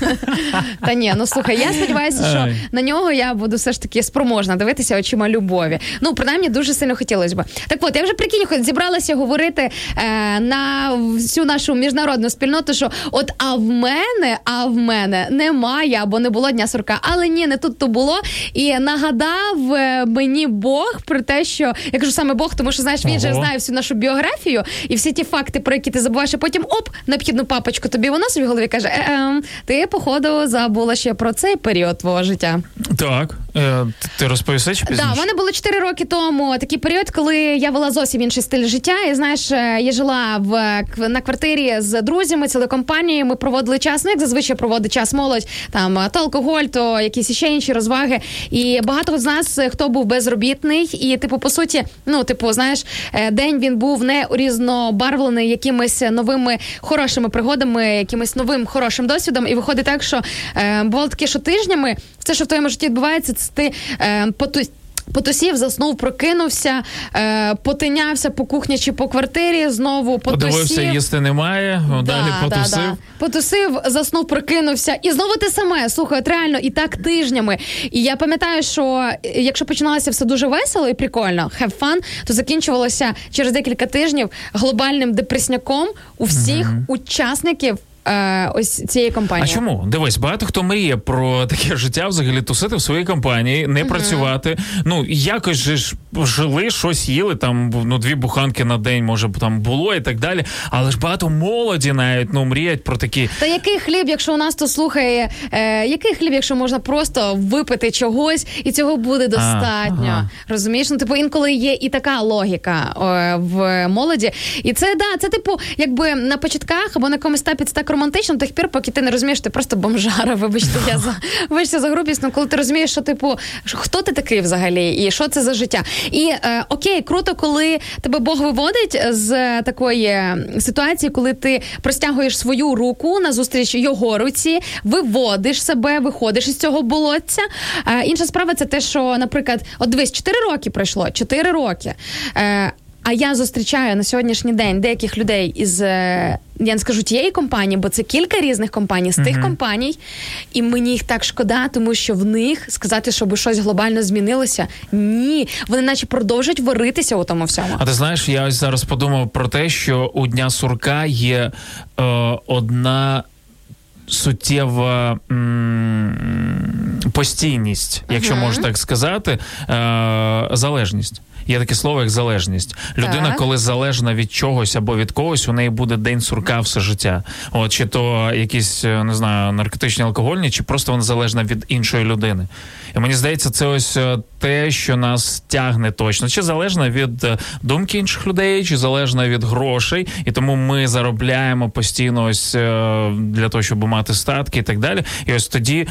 B: Та ні, ну слухай, я сподіваюся, що
A: Ай.
B: на нього я буду все ж таки спроможна дивитися очима любові. Ну, принаймні, дуже сильно хотілося б. Так от, я вже прикинь, хоч зібралася говорити е, на всю нашу міжнародну спільноту, що от а в мене, а в мене немає або не було дня сурка. Але ні, не тут то було. І нагадав е, мені Бог про те, що я кажу саме Бог, тому що знаєш, він же знає всю нашу біографію і всі ті факти, про які ти забуваєш, а потім оп, необхідну папочку тобі вона собі в голові каже: е-ем, ти, походу, забула ще про цей період твого життя.
A: Так, е, ти розповіси чи
B: Так,
A: пізніше?
B: в мене було 4 роки тому такий період, коли я вела зовсім інший стиль життя. І знаєш, е, я жила в на квартирі з друзями, цілою компанією. Ми проводили час, ну як зазвичай проводить час молодь, там е, то алкоголь, то якісь ще інші розваги. І багато з нас, е, хто був безробітний, і типу, по суті, ну типу, знаєш, е, день він був не різнобарвлений якимись новими хорошими пригодами, якимось новим хорошим досвідом. І виходить так, що е, було таке, що тижнями все, що в твоєму житті відбувається, це ти е, поту... Потусів, заснув, прокинувся, е, потинявся по кухні чи по квартирі, знову потусів.
A: Подивився, їсти немає, далі потусив.
B: Да, да. Потусив, заснув, прокинувся. І знову те саме. Слухай, от реально, і так тижнями. І я пам'ятаю, що е, якщо починалося все дуже весело і прикольно, have fun, то закінчувалося через декілька тижнів глобальним депресняком у всіх учасників. Е, ось цієї компанії.
A: А чому? Дивись, багато хто мріє про таке життя, взагалі тусити в своїй компанії, не працювати. Ну якось же ж жили, щось їли там. Ну дві буханки на день, може там було і так далі. Але ж багато молоді навіть ну мріють про такі.
B: Та який хліб, якщо у нас то слухає, е, який хліб, якщо можна просто випити чогось, і цього буде достатньо.
A: ага.
B: Розумієш? Ну, типу, інколи є і така логіка е, в молоді. І це да, це типу, якби на початках або на якомусь етапі це так романтично, до тих пір, поки ти не розумієш, ти просто бомжара. Вибачте, я за вибачте за грубість, ну коли ти розумієш, що типу, хто ти такий взагалі, і що це за життя. І е, окей, круто, коли тебе Бог виводить з такої е, ситуації, коли ти простягуєш свою руку назустріч його руці, виводиш себе, виходиш із цього болотця. Е, інша справа це те, що, наприклад, от дивись, 4 роки пройшло, 4 роки. Е, а я зустрічаю на сьогоднішній день деяких людей із е, я не скажу тієї компанії, бо це кілька різних компаній з тих компаній, і мені їх так шкода, тому що в них сказати, щоб щось глобально змінилося, ні, вони наче продовжують варитися у тому всьому.
A: А ти знаєш, я ось зараз подумав про те, що у Дня Сурка є е, одна суттєва м, постійність, якщо можна так сказати, е, залежність. Є таке слово, як залежність. Людина,
B: Так.
A: коли залежна від чогось або від когось, у неї буде день сурка все життя. От чи то якісь е, не знаю, наркотичні алкогольні, чи просто вона залежна від іншої людини. І мені здається, це ось е, те, що нас тягне точно. Чи залежна від е, думки інших людей, чи залежна від грошей, і тому ми заробляємо постійно ось для того, щоб мати статки і так далі. І ось тоді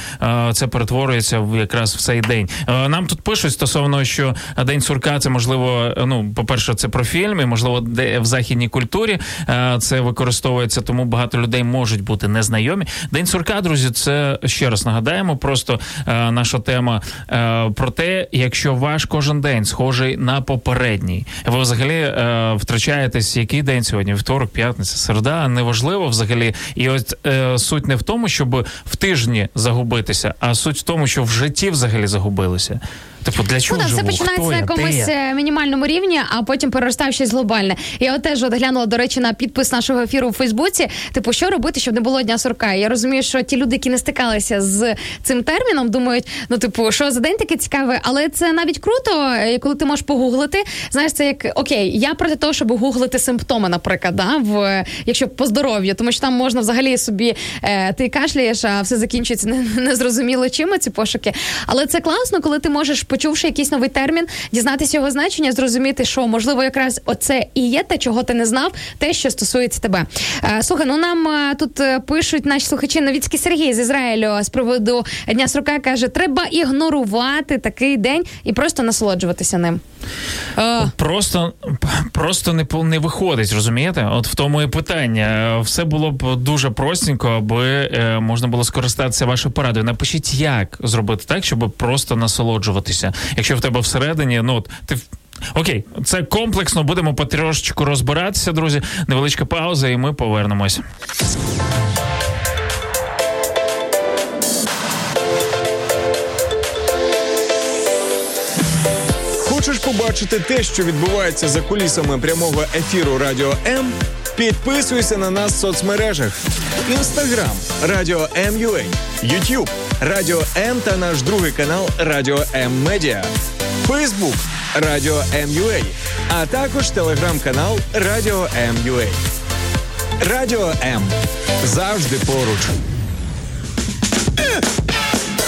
A: це перетворюється в якраз в цей день. Нам тут пишуть стосовно, що день сурка це можливо, е, ну по-перше, це про фільм, і можливо, де в західній культурі е, це використовується, тому багато людей можуть бути незнайомі. День сурка, друзі, це ще раз нагадаємо. Просто е, наша тема е, про те, якщо ваш кожен день схожий на попередній, ви взагалі втрачаєтесь, який день сьогодні? Вівторок, п'ятниця, середа, неважливо взагалі. І е, суть не в тому, щоб в тижні загубитися, а суть в тому, що в житті взагалі загубилися. Типу, для
B: Ну,
A: чого
B: да, все починається
A: Хто
B: на якомусь
A: я?
B: е, мінімальному рівні, а потім переростає в щось глобальне. Я от теж от глянула, до речі, на підпис нашого ефіру у Фейсбуці. Типу, що робити, щоб не було дня сурка? Я розумію, що ті люди, які не стикалися з цим терміном, думають, ну типу, що за день таке цікаве, але це навіть круто, е, коли ти можеш погуглити. Знаєш, це як окей, я проти того, щоб гуглити симптоми, наприклад, да, в якщо по здоров'ю, тому що там можна взагалі собі е, ти кашляєш, а все закінчується не- незрозуміло чим ці пошуки. Але це класно, коли ти можеш, почувши якийсь новий термін, дізнатися його значення, зрозуміти, що можливо якраз оце і є те, чого ти не знав, те, що стосується тебе. Е, слухай, ну нам е, тут е, пишуть наші слухачі Новіцький Сергій з Ізраїлю з приводу Дня Сурка каже: треба ігнорувати такий день і просто насолоджуватися ним.
A: Просто, просто не, не виходить, розумієте? От в тому і питання. Все було б дуже простенько, аби можна було скористатися вашою порадою. Напишіть, як зробити так, щоб просто насолоджуватися. Якщо в тебе всередині, ну от ти. Окей, це комплексно. Будемо потрошечку розбиратися, друзі. Невеличка пауза, і ми повернемось.
F: Хочеш побачити те, що відбувається за кулісами прямого ефіру Радіо М? Підписуйся на нас в соцмережах: Інстаграм Радіо М.Ю.А., Ютуб Радіо М та наш другий канал Радіо М Медіа, Фейсбук Радіо М.Ю.А., а також телеграм-канал Радіо М.Ю.А. Радіо М завжди поруч.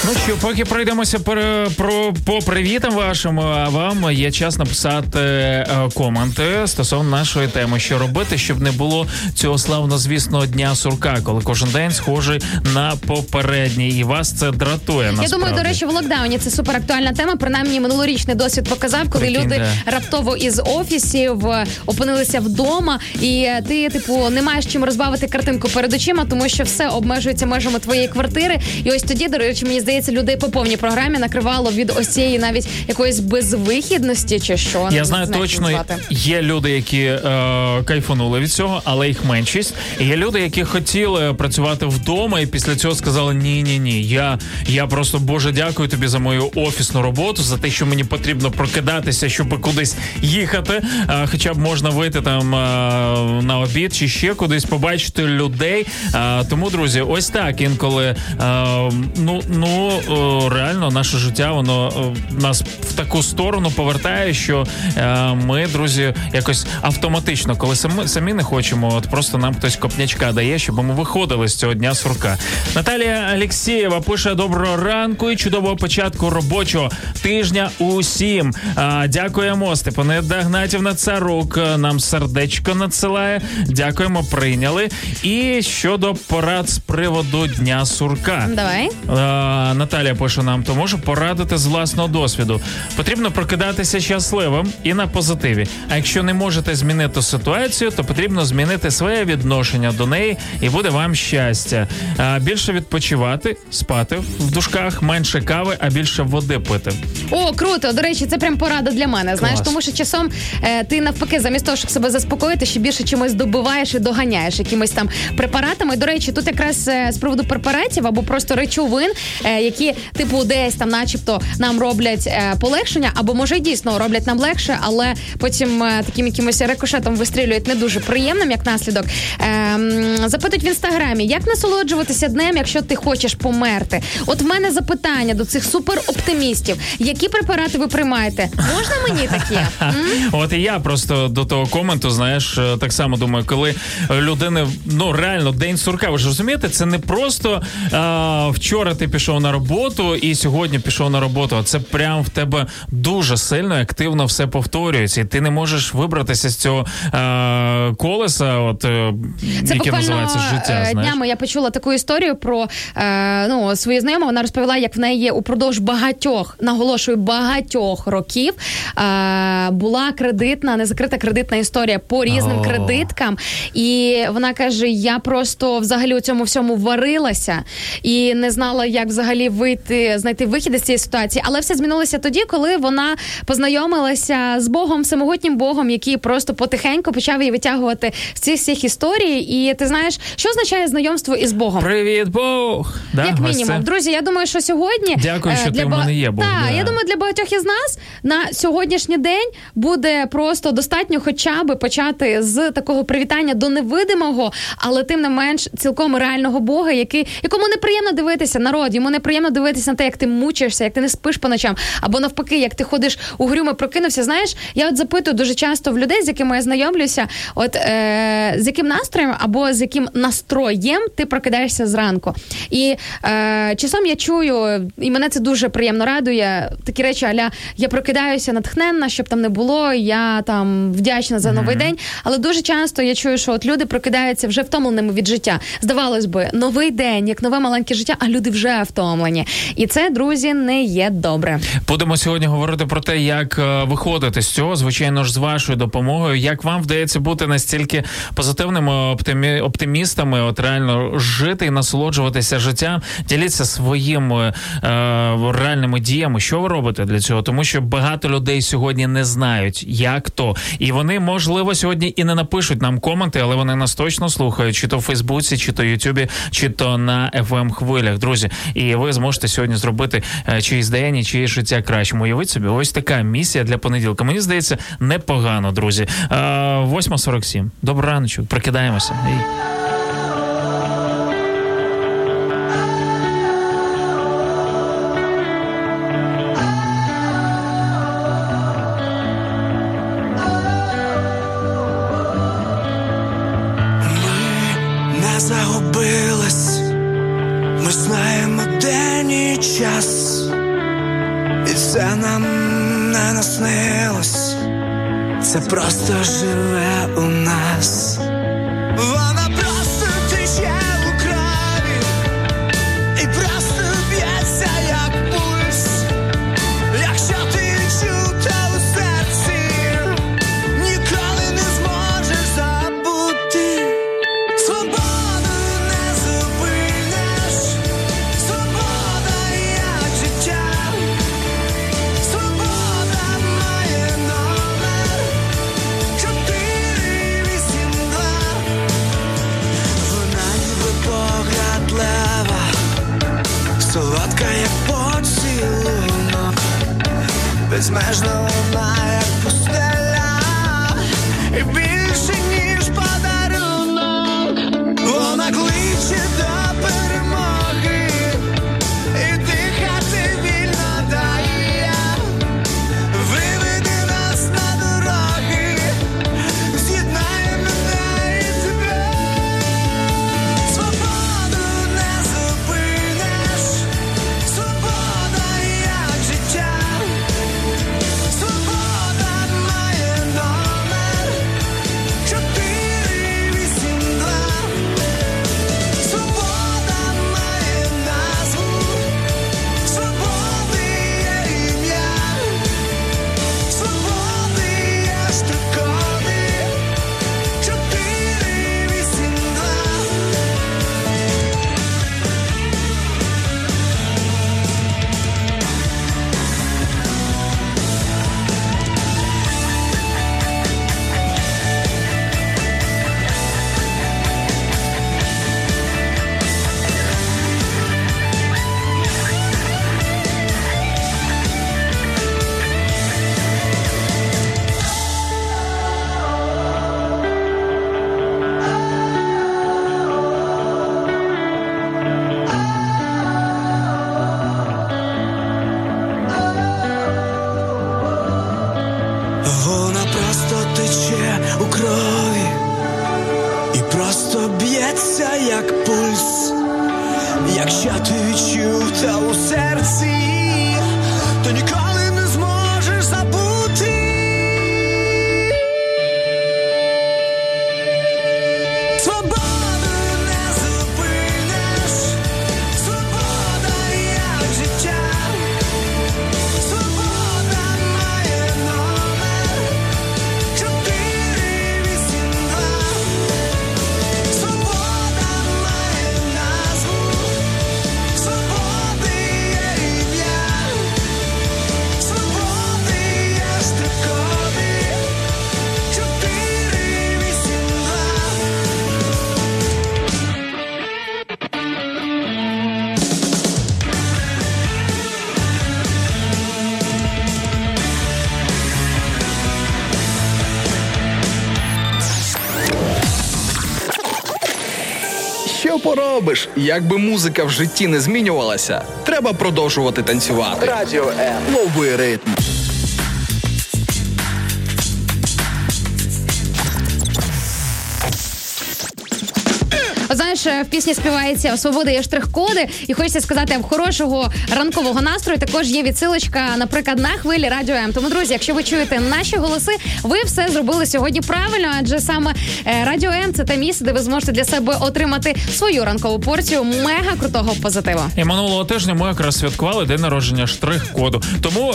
A: Ну що, поки пройдемося про, про по привітам вашим, а вам є час написати е, коменти стосовно нашої теми, що робити, щоб не було цього славнозвісного дня сурка, коли кожен день схожий на попередній, і вас це дратує.
B: Я думаю, до речі, в локдауні це супер актуальна тема. Принаймні, минулорічний досвід показав, коли
A: Прикинь,
B: люди
A: да.
B: раптово із офісів е, опинилися вдома, і ти, типу, не маєш чим розбавити картинку перед очима, тому що все обмежується межами твоєї квартири. І ось тоді, до речі, мені здається. Здається, людей по повній програмі накривало від ось цієї навіть якоїсь безвихідності, чи що
A: Я знаю точно,
B: назвати.
A: є люди, які е, кайфанули від цього, але їх меншість. І є люди, які хотіли працювати вдома, і після цього сказали: ні, ні, ні. Я, я просто Боже, дякую тобі за мою офісну роботу, за те, що мені потрібно прокидатися, щоб кудись їхати. Е, хоча б можна вийти там е, на обід чи ще кудись побачити людей. Е, тому, друзі, ось так інколи е, ну, ну е, реально наше життя воно нас в таку сторону повертає, що е, ми, друзі, якось автоматично, коли самі, самі не хочемо, от просто нам хтось копнячка дає, щоб ми виходили з цього дня сурка. Наталія Алексєєва пише доброго ранку і чудового початку робочого тижня усім. Дякуємо, Степане Дагнатівна Царук е, нам сердечко надсилає. Дякуємо, прийняли. І щодо порад з приводу дня сурка.
B: Давай.
A: Наталія пише нам, то можу порадити з власного досвіду. Потрібно прокидатися щасливим і на позитиві. А якщо не можете змінити ситуацію, то потрібно змінити своє відношення до неї, і буде вам щастя. Е, Більше відпочивати, спати в душках, менше кави, а більше води пити.
B: О, круто. До речі, це прям порада для мене. Знаєш,
A: Клас.
B: тому що часом е, ти навпаки, замість того, щоб себе заспокоїти, ще більше чимось добиваєш і доганяєш якимись там препаратами. До речі, тут якраз е, з приводу препаратів або просто речовин, е, які типу десь там, начебто, нам роблять е, полегшення, або може дійсно роблять нам легше, але потім е, таким якимось рикошетом вистрілюють не дуже приємним, як наслідок. Е, м, запитують в інстаграмі, як насолоджуватися днем, якщо ти хочеш померти. От в мене запитання до цих супероптимістів. Які препарати ви приймаєте? Можна мені такі?
A: От і я просто до того коменту, знаєш, е, так само думаю, коли людини ну реально день сурка. Ви ж розумієте, це не просто а, вчора ти пішов на роботу і сьогодні пішов на роботу. А це прям в тебе дуже сильно активно все повторюється, і ти не можеш вибратися з цього а, колеса, от е,
B: Це
A: яке називається життя.
B: е,
A: Знаєш.
B: днями я почула таку історію про е, ну, свою знайому. Вона розповіла, як в неї упродовж багатьох, наголошую, багатьох років е, була кредитна, незакрита кредитна історія по різним
A: О.
B: кредиткам. І вона каже: я просто взагалі у цьому всьому варилася і не знала, як взагалі вийти, знайти вихід із цієї ситуації. Але все змінилося тоді, коли вона познайомилася з Богом, всемогутнім Богом, який просто потихеньку почав її витягувати з цих всіх історій. І ти знаєш, що означає знайомство із Богом?
A: Привіт, Бог! Да,
B: Як мінімум,
A: це.
B: друзі, я думаю, що сьогодні
A: Дякую,
B: е,
A: що
B: для
A: ти в мене є, Бог,
B: Так,
A: да.
B: я думаю, для багатьох із нас на сьогоднішній день буде просто достатньо, хоча би почати з такого привітання до невидимого, але тим не менш цілком реального Бога, який якому неприємно дивитися народ, йому неприємно дивитися на те, як ти мучишся, як ти не спиш по ночам, або навпаки, як ти ходиш у грюми, прокинувся. Знаєш, я от запитую дуже часто в людей, з якими я знайомлюся, от е, з яким настроєм або з яким настроєм ти прокидаєшся зранку. І е, часом я чую, і мене це дуже приємно радує. Такі речі, аля я прокидаюся натхненна, щоб там не було. Я там вдячна за новий день. Але дуже часто я чую, що от люди прокидаються вже втомленими від життя. Здавалось би, новий день, як нове маленьке життя, а люди вже втомлені. І це, друзі, не є добре.
A: Будемо сьогодні говорити про те, як е, виходити з цього, звичайно ж, з вашою допомогою. Як вам вдається бути настільки позитивними оптимі... оптимістами, от реально жити і насолоджуватися життям, діліться своїми е, реальними діями. Що ви робите для цього? Тому що багато людей сьогодні не знають, як то, і вони можливо сьогодні і не напишуть нам коменти, але вони нас точно слухають, чи то в Фейсбуці, чи то Ютубі, чи то на fm хвилях, друзі. І ви зможете сьогодні зробити е, чиїсь день і чиє життя кращим. Уявіть собі, ось така місія для понеділка. Мені здається, непогано, друзі. Е, 8.47. Доброго раночок, прокидаємося.
G: Безмежно вона пустеля, і більше ніж подарунок, вона кличе до
D: поробиш? Якби музика в житті не змінювалася, треба продовжувати танцювати.
E: Радіо М.
D: Лови ритм.
B: Знаєш, е, в пісні співається свобода є штрих-коди, і хочеться сказати, в хорошого ранкового настрою також є відсилочка, наприклад, на хвилі радіо М. Тому, друзі, якщо ви чуєте наші голоси, ви все зробили сьогодні правильно, адже саме радіо М це те місце, де ви зможете для себе отримати свою ранкову порцію мега крутого позитиву.
A: І минулого тижня ми якраз святкували день народження штрих-коду. Тому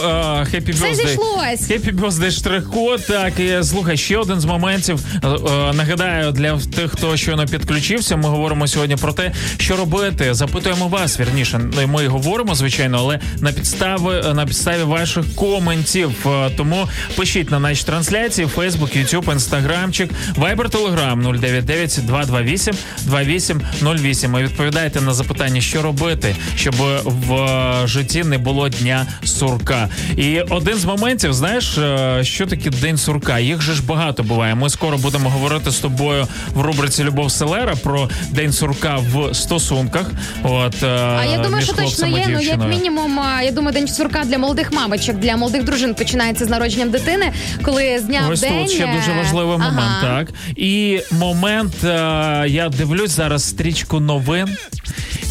A: happy
B: Все зійшлось.
A: Happy birthday штрих-код. Так, і слухай, ще один з моментів. Е, е, Нагадаю, для тих, хто щойно підключився, ми говоримо сьогодні про те, що робити. Запитуємо вас, вірніше. Ми говоримо, звичайно, але на підстави на підставі ваших коментів. Е, Тому пишіть на наші трансляції: Facebook, YouTube, Instagramчик, Viber, Telegram 099 228 2808. І відповідайте на запитання, що робити, щоб в е, житті не було дня сурка. І один з моментів, знаєш, е, що таке день сурка? Їх же ж багато буває. Ми скоро будемо говорити з тобою в рубриці Любов Селера про день сурка в стосунках. От е,
B: А я думаю, що точно є. Ну як мінімум, я думаю, день сурка для молодих мамочок, для молодих дружин починається з народженням дитини, коли з дня в день.
A: тут ще дуже важливий момент,
B: ага.
A: так. І момент, е, я дивлюсь зараз стрічку новин.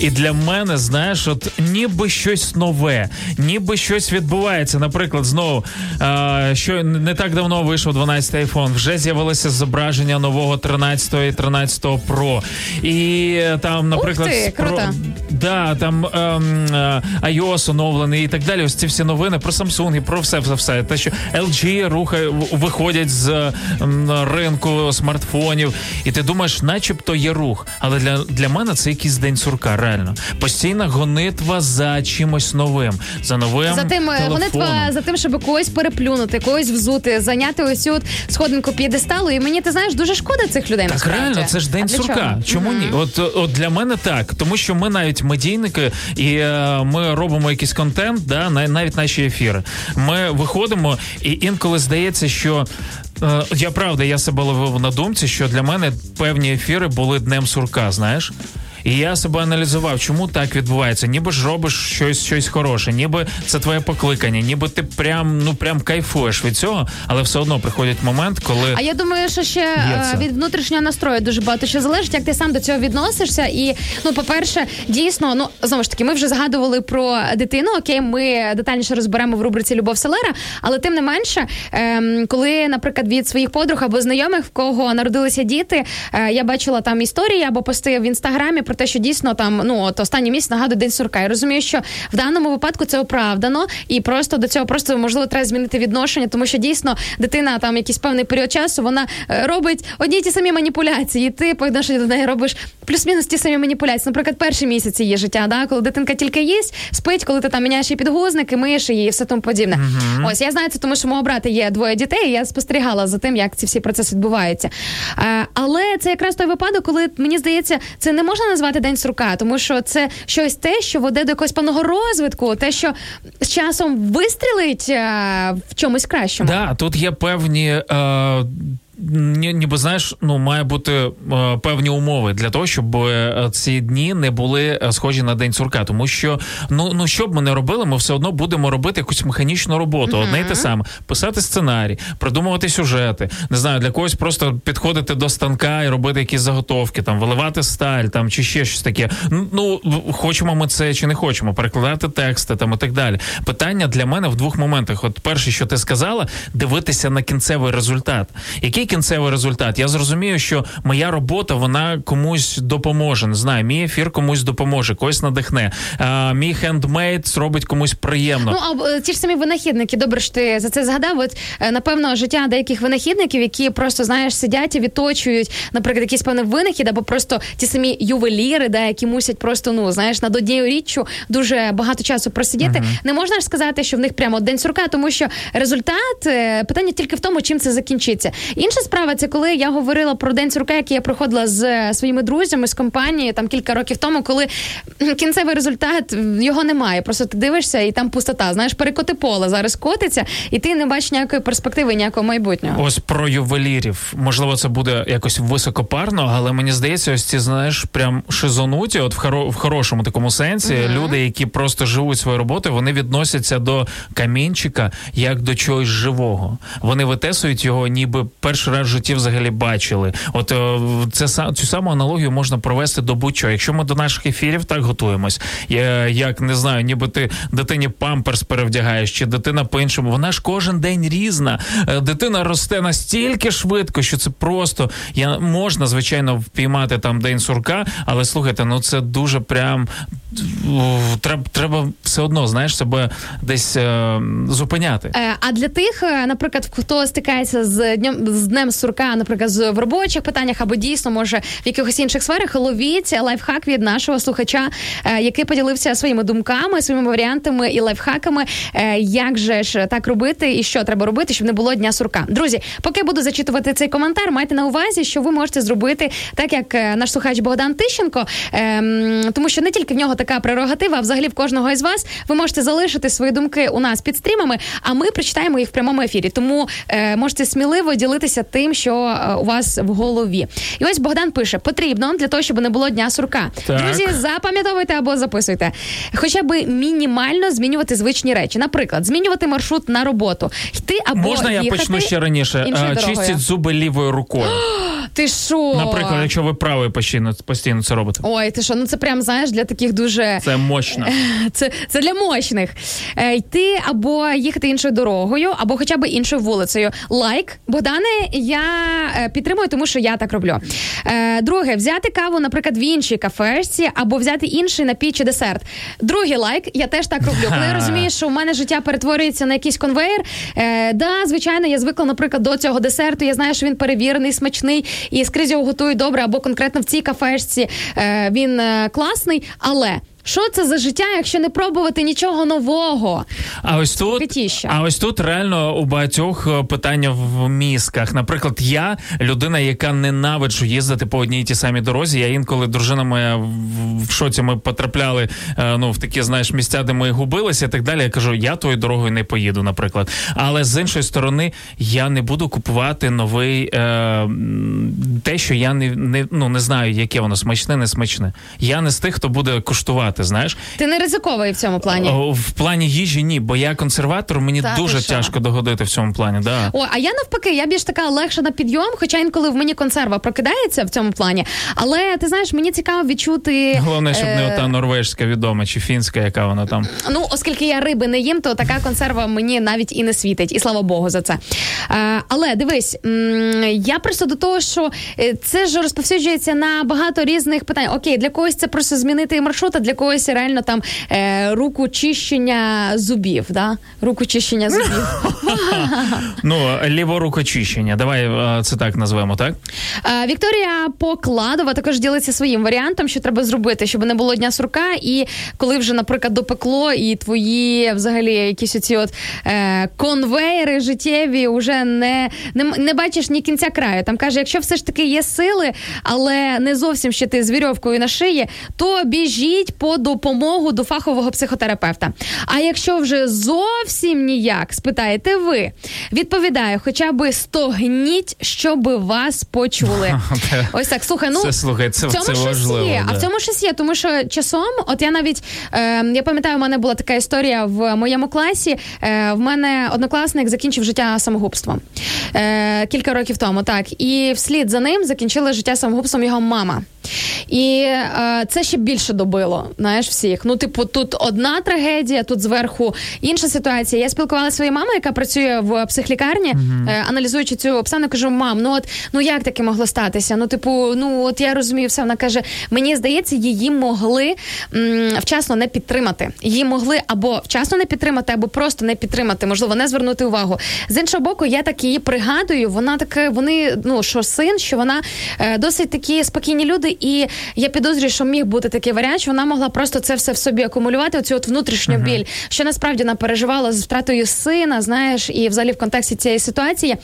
A: І для мене, знаєш, от ніби щось нове, ніби щось відбувається. Наприклад, знову е, що не так давно вийшов 12 iPhone, вже з'явилося зображення нового 13 і 13 Pro. І там, наприклад,
B: ти,
A: про-
B: круто.
A: Да, там ем, е, iOS оновлений і так далі. Ось ці всі новини про Samsung і про все, все, все. Те, що LG рухає, виходять з ем, ринку смартфонів, і ти думаєш, начебто є рух. Але для, для мене це якийсь день сурка, реально. Постійна гонитва за чимось новим, за новим
B: За тим е,
A: телефоном.
B: гонитва за тим, щоб когось переплюнути, когось взути, зайняти ось от сходинку п'єдесталу. І мені ти знаєш, дуже шкода цих людей.
A: Так
B: насправді.
A: реально, це ж день сурка.
B: чого?
A: Чому
B: Мгм.
A: ні? От, от для мене так, тому що ми навіть медійники, і е, ми робимо якийсь контент, да, на- навіть наші ефіри. Ми виходимо, і інколи здається, що. Е, Я правда, я себе ловив на думці, що для мене певні ефіри були днем сурка, знаєш. І я себе аналізував, чому так відбувається. Ніби ж робиш щось, щось хороше, ніби це твоє покликання, ніби ти прям ну прям кайфуєш від цього, але все одно приходить момент, коли
B: А я думаю, що ще е, від внутрішнього настрою дуже багато що залежить, як ти сам до цього відносишся. І ну, по-перше, дійсно, ну знову ж таки, ми вже згадували про дитину. Окей, ми детальніше розберемо в рубриці Любов Селера. Але тим не менше, ем, коли, наприклад, від своїх подруг або знайомих, в кого народилися діти, е, я бачила там історії або пости в інстаграмі про те, що дійсно там ну от останній місяць нагадує день сурка. Я розумію, що в даному випадку це оправдано, і просто до цього просто можливо треба змінити відношення, тому що дійсно дитина там якийсь певний період часу вона е, робить одні й ті самі маніпуляції. І ти по відношенню до неї робиш плюс-мінус ті самі маніпуляції. Наприклад, перші місяці її життя, да, коли дитинка тільки їсть, спить, коли ти там міняєш її підгузники, миєш її і все тому подібне. Ось я знаю це, тому що мого брата є двоє дітей. і Я спостерігала за тим, як ці всі процеси відбуваються. Е, але це якраз той випадок, коли мені здається, це не можна назвати день сурка, тому що це щось те, що веде до якогось певного розвитку, те, що з часом вистрілить а, в чомусь кращому.
A: Да, тут є певні. Е... ні- Ніби знаєш, ну має бути е, певні умови для того, щоб е, ці дні не були е, схожі на день сурка. Тому що ну ну що б ми не робили, ми все одно будемо робити якусь механічну роботу. Одне й те саме писати сценарій, придумувати сюжети. Не знаю, для когось просто підходити до станка і робити якісь заготовки, там виливати сталь, там чи ще щось таке. Ну, Ну хочемо ми це чи не хочемо, перекладати тексти там і так далі. Питання для мене в двох моментах. От перше, що ти сказала, дивитися на кінцевий результат. Який кінцевий результат? Я зрозумію, що моя робота вона комусь допоможе. Не знаю, мій ефір комусь допоможе, когось надихне. А, мій хендмейд зробить комусь приємно.
B: Ну а е, ті ж самі винахідники, добре що ти за це згадав. От е, напевно життя деяких винахідників, які просто знаєш, сидять і відточують, наприклад, якийсь певний винахід, або просто ті самі ювеліри, да, які мусять просто ну знаєш над однією річчю дуже багато часу просидіти. Не можна ж сказати, що в них прямо день сурка, тому що результат е, питання тільки в тому, чим це закінчиться. Інша справа це коли я говорила про день сурка, який я проходила з е, своїми друзями з компанії там кілька років тому, коли кінцевий результат його немає. Просто ти дивишся і там пустота. Знаєш, перекоти поле зараз котиться, і ти не бачиш ніякої перспективи, ніякого майбутнього.
A: Ось про ювелірів. Можливо, це буде якось високопарно, але мені здається, ось ці знаєш, прям шизонуті, от в хоро- в хорошому такому сенсі. Люди, які просто живуть свою роботу, вони відносяться до камінчика як до чогось живого. Вони витесують його, ніби перший раз в житті взагалі бачили. От е, це цю саму аналогію можна провести до будь-чого. Якщо ми до наших ефірів так готуємось, я, як не знаю, ніби ти дитині памперс перевдягаєш, чи дитина по-іншому, вона ж кожен день різна. Е, Дитина росте настільки швидко, що це просто я можна, звичайно, впіймати там день сурка, але слухайте, ну це дуже прям треба, треба все одно, знаєш, себе десь е, зупиняти.
B: Е, А для тих, е, наприклад, хто стикається з днем з днем сурка, наприклад, в робочих питаннях або дійсно може в якихось інших сферах, ловіть лайфхак від нашого слухача, е, який поділився своїми думками, своїми варіантами і лайфхаками, як же ж так робити і що треба робити, щоб не було дня сурка. Друзі, поки буду зачитувати цей коментар, майте на увазі, що ви можете зробити так, як наш слухач Богдан Тищенко, ем, тому що не тільки в нього така прерогатива, взагалі в кожного із вас ви можете залишити свої думки у нас під стрімами, а ми прочитаємо їх в прямому ефірі. Тому е, можете сміливо ділитися тим, що е, у вас в голові. І ось Богдан пише: потрібно для того, щоб не було дня сурка.
A: Так.
B: Друзі, запам'ятовуйте або записуйте. Хоча б мінімально змінювати звичні речі. Наприклад, змінювати маршрут на роботу, йти або
A: Можна я
B: їхати
A: почну ще раніше?
B: іншою
A: Е. Чистіть зуби лівою рукою.
B: Ти що?
A: Наприклад, якщо ви правою постійно, постійно це робите.
B: Ой, ти що? Ну це прям знаєш для таких дуже
A: Це мощно.
B: Це, це для мощних. Е, йти або їхати іншою дорогою, або хоча б іншою вулицею. Лайк, Богдане, я е, підтримую, тому що я так роблю. Е, друге, взяти каву, наприклад, в іншій кафешці, або взяти інший напій чи десерт. Другий лайк, я теж так роблю. Коли я розумію, що в мене життя перетворюється на якийсь конвейер. Е, да, звичайно, я звикла, наприклад, до цього десерту. Я знаю, що він перевірений, смачний і скрізь його готують добре, або конкретно в цій кафешці е, він е, класний. Але Що це за життя, якщо не пробувати нічого нового?
A: А ось тут,
B: Катіща.
A: а ось тут реально у багатьох е, питання в мізках. Наприклад, я людина, яка ненавиджу їздити по одній і тій самій дорозі. Я інколи дружина моя в- шоці ми потрапляли е, ну в такі знаєш місця, де ми губилися і так далі. Я кажу, я тою дорогою не поїду, наприклад. Але з іншої сторони, я не буду купувати новий е, те, що я не, не ну не знаю, яке воно смачне, не смачне. Я не з тих, хто буде куштувати. Знаєш,
B: Ти не ризиковий в цьому плані.
A: В плані їжі ні, бо я консерватор, мені
B: Та ти
A: дуже
B: що?
A: тяжко догодити в цьому плані. Да.
B: О, а я навпаки, я більш така легша на підйом, хоча інколи в мені консерва прокидається в цьому плані. Але ти знаєш, мені цікаво відчути.
A: Головне, щоб не
B: е,
A: ота норвежська відома чи фінська, яка вона там.
B: Ну, оскільки я риби не їм, то така консерва мені навіть і не світить, і слава Богу за це. Е, але дивись, я просто до того, що е, це ж розповсюджується на багато різних питань. Окей, для когось це просто змінити маршрут, а для когось реально там е, руку чищення зубів. Да? Руку чищення зубів.
A: Ну, ліворукочищення. Давай е, це так назвемо, так?
B: Е, Вікторія Покладова також ділиться своїм варіантом, що треба зробити, щоб не було дня сурка. І коли вже, наприклад, допекло, і твої взагалі якісь оці от е, конвейери життєві вже не, не, не бачиш ні кінця краю. Там каже, якщо все ж таки є сили, але не зовсім ще ти з вірьовкою на шиї, то біжіть по допомогу до фахового психотерапевта. А якщо вже зовсім ніяк, спитаєте ви, відповідаю, хоча би стогніть, щоб вас почули. Ось так, слухай, ну
A: Це, слухай, це-
B: в цьому
A: це
B: щось
A: важливо,
B: є. А в цьому щось є, тому що часом, от я навіть е, я пам'ятаю, у мене була така історія в моєму класі. Е, в мене однокласник закінчив життя самогубством е, кілька років тому. Так, і вслід за ним закінчила життя самогубством його мама. І е, це ще більше добило, знаєш, всіх. Ну, типу, тут одна трагедія, тут зверху інша ситуація. Я спілкувалася зі своєю мамою, яка працює в психлікарні, е, аналізуючи цю обставину, кажу: мам, ну от ну як таке могло статися? Ну, типу, ну от я розумію все. Вона каже: мені здається, її могли м, вчасно не підтримати. Її могли або вчасно не підтримати, або просто не підтримати, можливо, не звернути увагу. З іншого боку, я так її пригадую. Вона таке, вони ну що син, що вона е, досить такі спокійні люди, і я підозрюю, що міг бути такий варіант, що вона могла просто це все в собі акумулювати, оцю от внутрішню біль, що насправді вона переживала з втратою сина, знаєш, і взагалі в контексті цієї ситуації.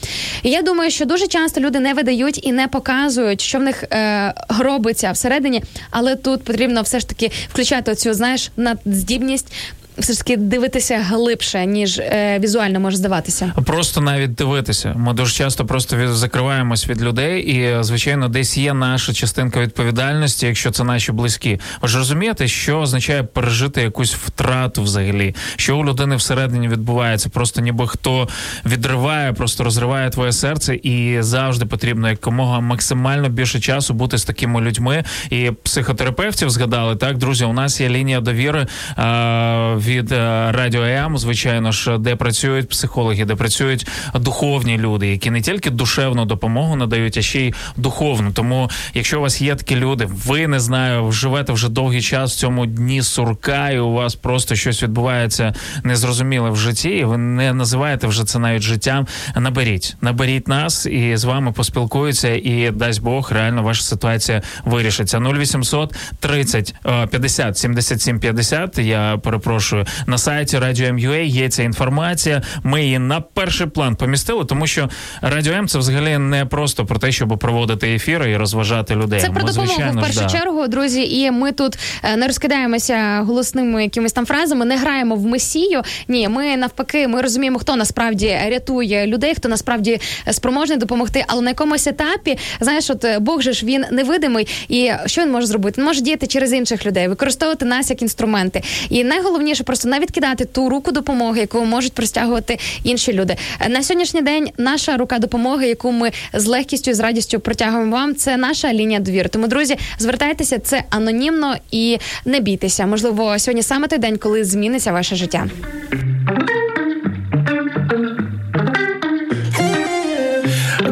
B: І я думаю, що дуже часто люди не видають і не показують, що в них е, робиться всередині, але тут потрібно все ж таки включати оцю, знаєш, надздібність. Все ж таки дивитися глибше, ніж е, візуально може здаватися.
A: Просто навіть дивитися. Ми дуже часто просто від, закриваємось від людей, і звичайно, десь є наша частинка відповідальності, якщо це наші близькі. Ви ж розумієте, що означає пережити якусь втрату взагалі, що у людини всередині відбувається, просто ніби хто відриває, просто розриває твоє серце, і завжди потрібно якомога максимально більше часу бути з такими людьми. І психотерапевтів згадали так, друзі. У нас є лінія довіри е, від е, радіо ЕМ, звичайно ж, де працюють психологи, де працюють духовні люди, які не тільки душевну допомогу надають, а ще й духовну. Тому, якщо у вас є такі люди, ви не знаю, живете вже довгий час в цьому дні сурка, і у вас просто щось відбувається незрозуміле в житті, і ви не називаєте вже це навіть життям. Наберіть, наберіть нас і з вами поспілкуються, і дасть Бог, реально ваша ситуація вирішиться. 0800 30 е, 50 77 50, Я перепрошую на сайті Радіо М.Ю.А. є ця інформація. Ми її на перший план помістили, тому що Радіо М це взагалі не просто про те, щоб проводити ефіри і розважати людей.
B: Це про
A: Ми,
B: допомогу в
A: звичайно ж,
B: першу
A: да.
B: чергу, друзі. І ми тут е, не розкидаємося голосними якимись там фразами, не граємо в месію. Ні, ми навпаки, ми розуміємо, хто насправді рятує людей, хто насправді спроможний допомогти. Але на якомусь етапі, знаєш, от е, Бог же ж він невидимий, і що він може зробити? Він може діяти через інших людей, використовувати нас як інструменти. І найголовніше просто не відкидати ту руку допомоги, яку можуть простягувати інші люди. На сьогоднішній день наша рука допомоги, яку ми з легкістю і з радістю протягуємо вам, це наша лінія довіри. Тому, друзі, звертайтеся, це анонімно і не бійтеся. Можливо, сьогодні саме той день, коли зміниться ваше життя.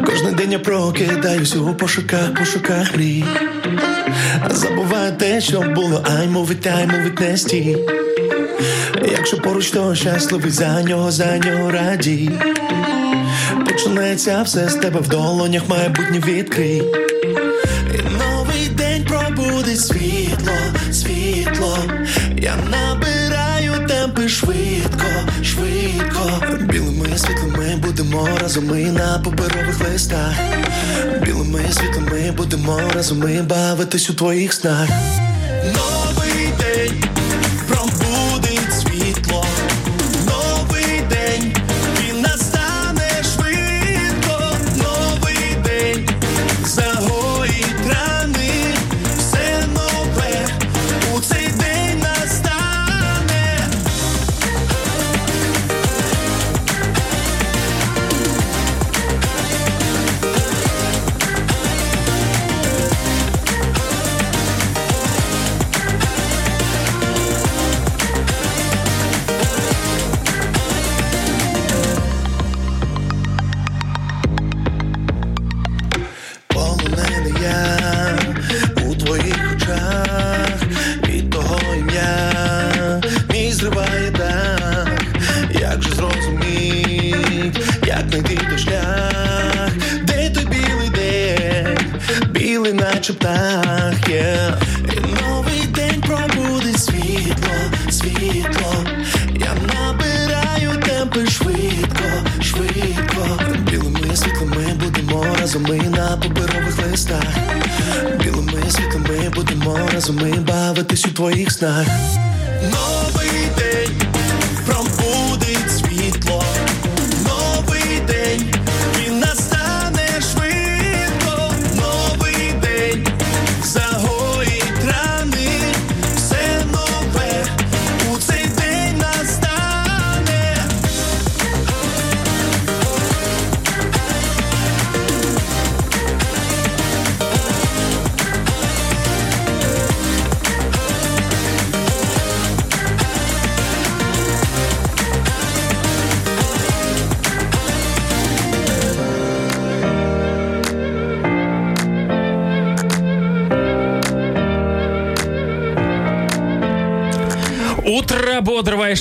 G: Кожен день я прокидаюсь у пошуках, пошуках мрій. Забуваю те, що було, ай мовить, ай мовить не стій. Якщо поруч, то щасливий за нього, за нього радій. Починається все з тебе в долонях, майбутнє відкрий. І новий день пробудить світло, світло. Я набираю темпи швидко, швидко. Білими світлими будемо разом ми на паперових листах. Білими світлими будемо разом ми бавитись у твоїх снах. У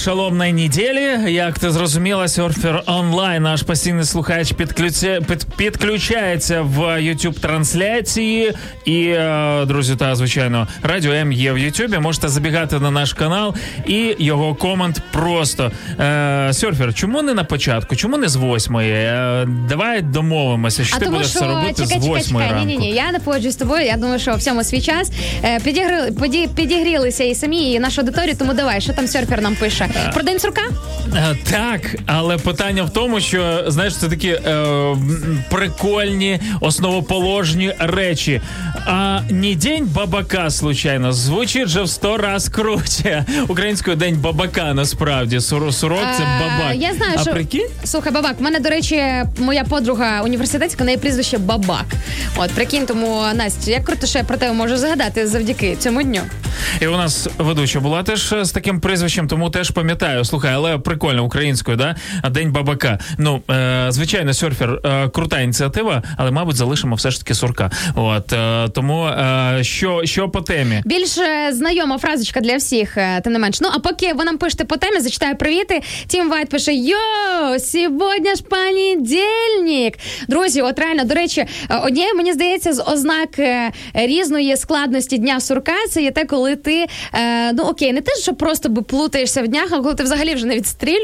A: шаломної неділі. Як ти зрозуміла, серфер онлайн, наш постійний слухач підключає, під, підключається в youtube трансляції. І, е, друзі, та звичайно, радіо М є в Ютубі. Можете забігати на наш канал і його комент просто. Е, серфер, чому не на початку? Чому не з восьмої? Е, давай домовимося, що
B: А
A: ти
B: тому
A: будеш
B: що
A: це робити
B: чекай,
A: з восьмої ранку.
B: Ні, ні, ні, я не погоджуюсь з тобою. Я думаю, що в цьому свій час Е, підігрили, поді- підігрілися і самі, і нашу аудиторію. Тому давай, що там серфер нам пише? Про день сурка?
A: Е, Так, але питання в тому, що знаєш, це такі е, прикольні основоположні речі. А не день бабака, случайно, звучить же в сто раз круче. Українською день бабака насправді. Сур, сурок це
B: Е,
A: бабак.
B: Я знаю,
A: а
B: що
A: прикинь?
B: слухай, бабак. У мене, до речі, моя подруга університетська, неї прізвище Бабак. От прикинь, тому Настя, як круто, що я про тебе можу згадати завдяки цьому дню.
A: І у нас ведуча була теж з таким прізвищем, тому теж пам'ятаю. Слухай, але прикольно українською, да? День бабака. Ну, е, звичайно, серфер е, крута ініціатива, але, мабуть, залишимо все ж таки сурка. От е, тому що, що по темі?
B: Більш знайома фразочка для всіх, тим не менш. Ну а поки ви нам пишете по темі, зачитаю привіти. Тім Вайт пише: Yo, сьогодні ж понедельник. Друзі, от реально, до речі, однією, мені здається, з ознак різної складності дня сурка, це є те, коли ти ну окей, не те, що просто би плутаєшся в днях, а коли ти взагалі вже не відстрілюєш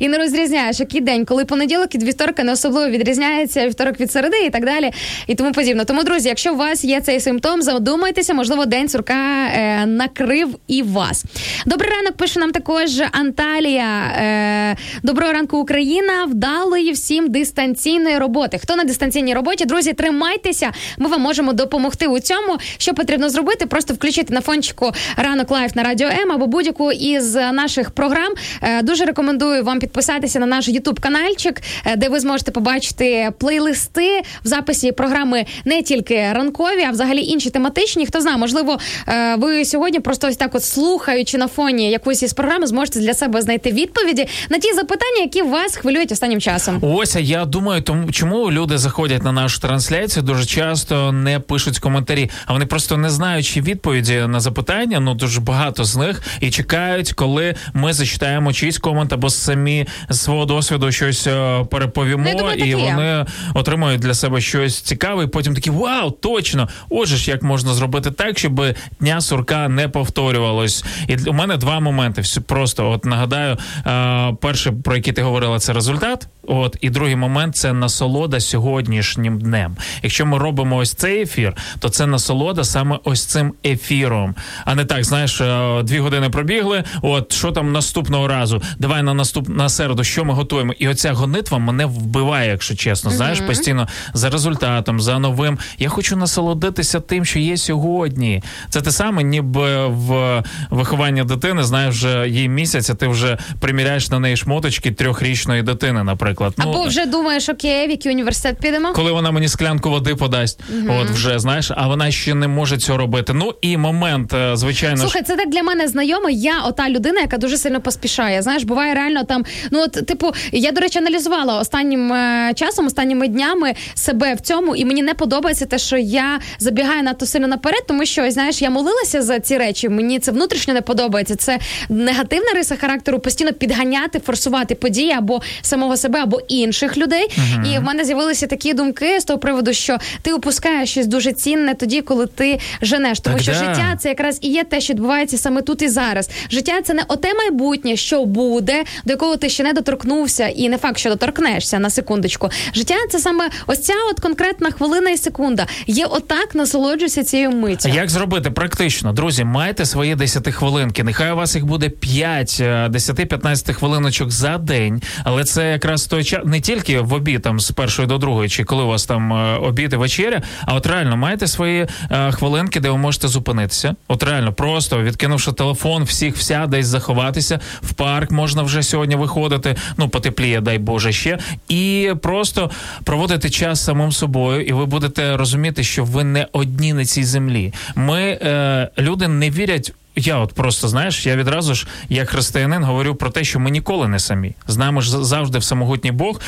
B: і не розрізняєш, який день, коли понеділок від вівторка не особливо відрізняється, вівторок від середи і так далі, і тому подібне. Тому, друзі, якщо у вас є цей симптом, задумайтеся, можливо, день сурка е, накрив і вас. Добрий ранок пише нам також Анталія. Е, доброго ранку, Україна. Вдалої всім дистанційної роботи. Хто на дистанційній роботі, друзі, тримайтеся. Ми вам можемо допомогти у цьому. Що потрібно зробити? Просто включити на фончику ранок Life на радіо М або будь-яку із наших програм. Е, дуже рекомендую вам підписатися на наш Ютуб канальчик, е, де ви зможете побачити плейлисти в записі програми не тільки ранкові, а взагалі інші тематичні. Хто знає, можливо, е, ви сьогодні просто ось так, от слухаючи на фоні якоїсь із програми, зможете для себе знайти відповіді на ті запитання, які вас хвилюють останнім часом.
A: Ось я думаю, тому чому люди заходять на нашу трансляцію, дуже часто не пишуть коментарі, а вони просто не знаючи відповіді на запитання. Ну дуже багато з них і чекають, коли ми зачитаємо чийсь комент або самі з свого досвіду щось е, переповімо,
B: Ну, думаю,
A: і
B: і є.
A: вони отримують для себе щось цікаве. І потім такі вау, точно! Отже ж, як можна зробити так, щоб дня сурка не повторювалось. І у мене два моменти. Всі просто от нагадаю, е, перше про який ти говорила, це результат. От і другий момент це насолода сьогоднішнім днем. Якщо ми робимо ось цей ефір, то це насолода саме ось цим ефіром, а не так, знаєш, е, дві години пробігли. От що там наступного разу? Давай на наступ на середу, що ми готуємо. І оця гонитва мене вбиває, якщо чесно. Знаєш, постійно за результатом, за новим. Я хочу насолодитися тим, що є сьогодні. Це те саме, ніби в вихованні дитини, знаєш, вже їй місяць, а ти вже приміряєш на неї шмоточки трьохрічної дитини, наприклад. Ну,
B: Або вже думаєш, окей, в який університет підемо?
A: коли вона мені склянку води подасть, от вже знаєш, а вона ще не може цього робити. Ну і момент, е, звичайно ж.
B: Слухай, це так для мене знайомо. Я ота людина, яка дуже сильно поспішає. Знаєш, буває реально там. Ну от, типу, я до речі, аналізувала останнім е, часом, останніми днями себе в цьому, і мені не подобається те, що я забігаю надто сильно наперед, тому що знаєш, я молилася за ці речі. Мені це внутрішньо не подобається. Це негативна риса характеру, постійно підганяти, форсувати події або самого себе, або інших людей. І в мене з'явилися такі думки з того приводу, що ти упускаєш щось дуже цінне тоді, коли ти женеш, тому
A: Так
B: що
A: да.
B: життя це якраз і є те, що відбувається саме тут і зараз. Життя це не оте майбутнє, що буде, до якого ти ще не доторкнувся, і не факт, що доторкнешся на секундочку. Життя це саме ось ця от конкретна хвилина і секунда. Є отак, насолоджуйся цією миттю.
A: Як зробити практично, друзі, майте свої 10 хвилинки. Нехай у вас їх буде 5, е, 10-15 хвилиночок за день, але це якраз той час не тільки в обід там з першої до другої, чи коли у вас там е, обід і вечеря, а от реально маєте свої е, хвилинки, де ви можете зупинитися. От реально, просто відкинувши телефон, всіх вся десь заховатися. В парк можна вже сьогодні виходити. Ну потепліє, дай Боже, ще і просто проводити час самим собою, і ви будете розуміти, що ви не одні на цій землі. Ми е, люди не вірять. Я от просто знаєш, я відразу ж, як християнин, говорю про те, що ми ніколи не самі. З нами ж завжди всемогутній Бог,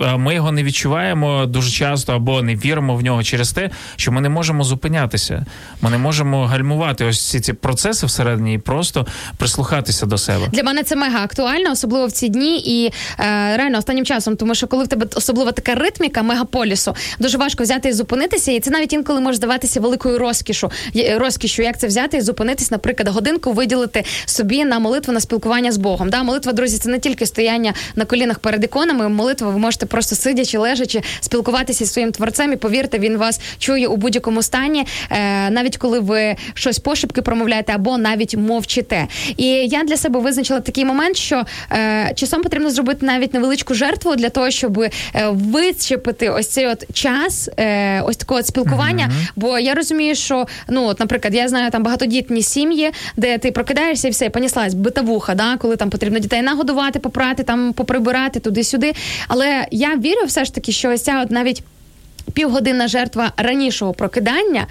A: а ми його не відчуваємо дуже часто або не віримо в нього через те, що ми не можемо зупинятися. Ми не можемо гальмувати ось ці ці процеси всередині і просто прислухатися до себе.
B: Для мене це мега актуально, особливо в ці дні і е, реально останнім часом, тому що коли в тебе особливо така ритміка мегаполісу, дуже важко взяти і зупинитися, і це навіть інколи може здаватися великою розкішу. Розкішю, як це взяти і зупинитись, наприклад, годинку виділити собі на молитву на спілкування з Богом. Да, молитва, друзі, це не тільки стояння на колінах перед іконами. Молитва, ви можете просто сидячи, лежачи, спілкуватися зі своїм творцем. І повірте, він вас чує у будь-якому стані, е, навіть коли ви щось пошепки промовляєте або навіть мовчите. І я для себе визначила такий момент, що е, часом потрібно зробити навіть невеличку жертву для того, щоб е, вичепити ось цей от час, е, ось такого спілкування. Бо я розумію, що ну, от, наприклад, я знаю там багатодітні сім'ї, де ти прокидаєшся і все, поніслась битавуха, да, коли там потрібно дітей нагодувати, попрати, там поприбирати туди-сюди. Але я вірю все ж таки, що ось ця от навіть півгодинна жертва ранішого прокидання.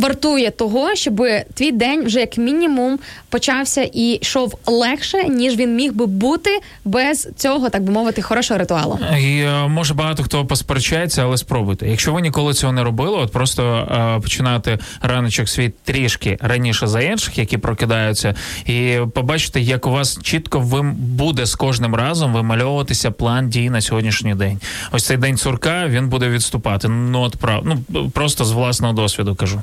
B: Вартує того, щоб твій день вже як мінімум почався і йшов легше, ніж він міг би бути без цього, так би мовити, хорошого ритуалу.
A: І е, може багато хто посперечається, але спробуйте. Якщо ви ніколи цього не робили, от просто е, починати раночок свій трішки раніше за інших, які прокидаються, і побачите, як у вас чітко вим буде з кожним разом вимальовуватися план дій на сьогоднішній день. Ось цей день сурка він буде відступати. Ну от прав, ну просто з власного досвіду кажу.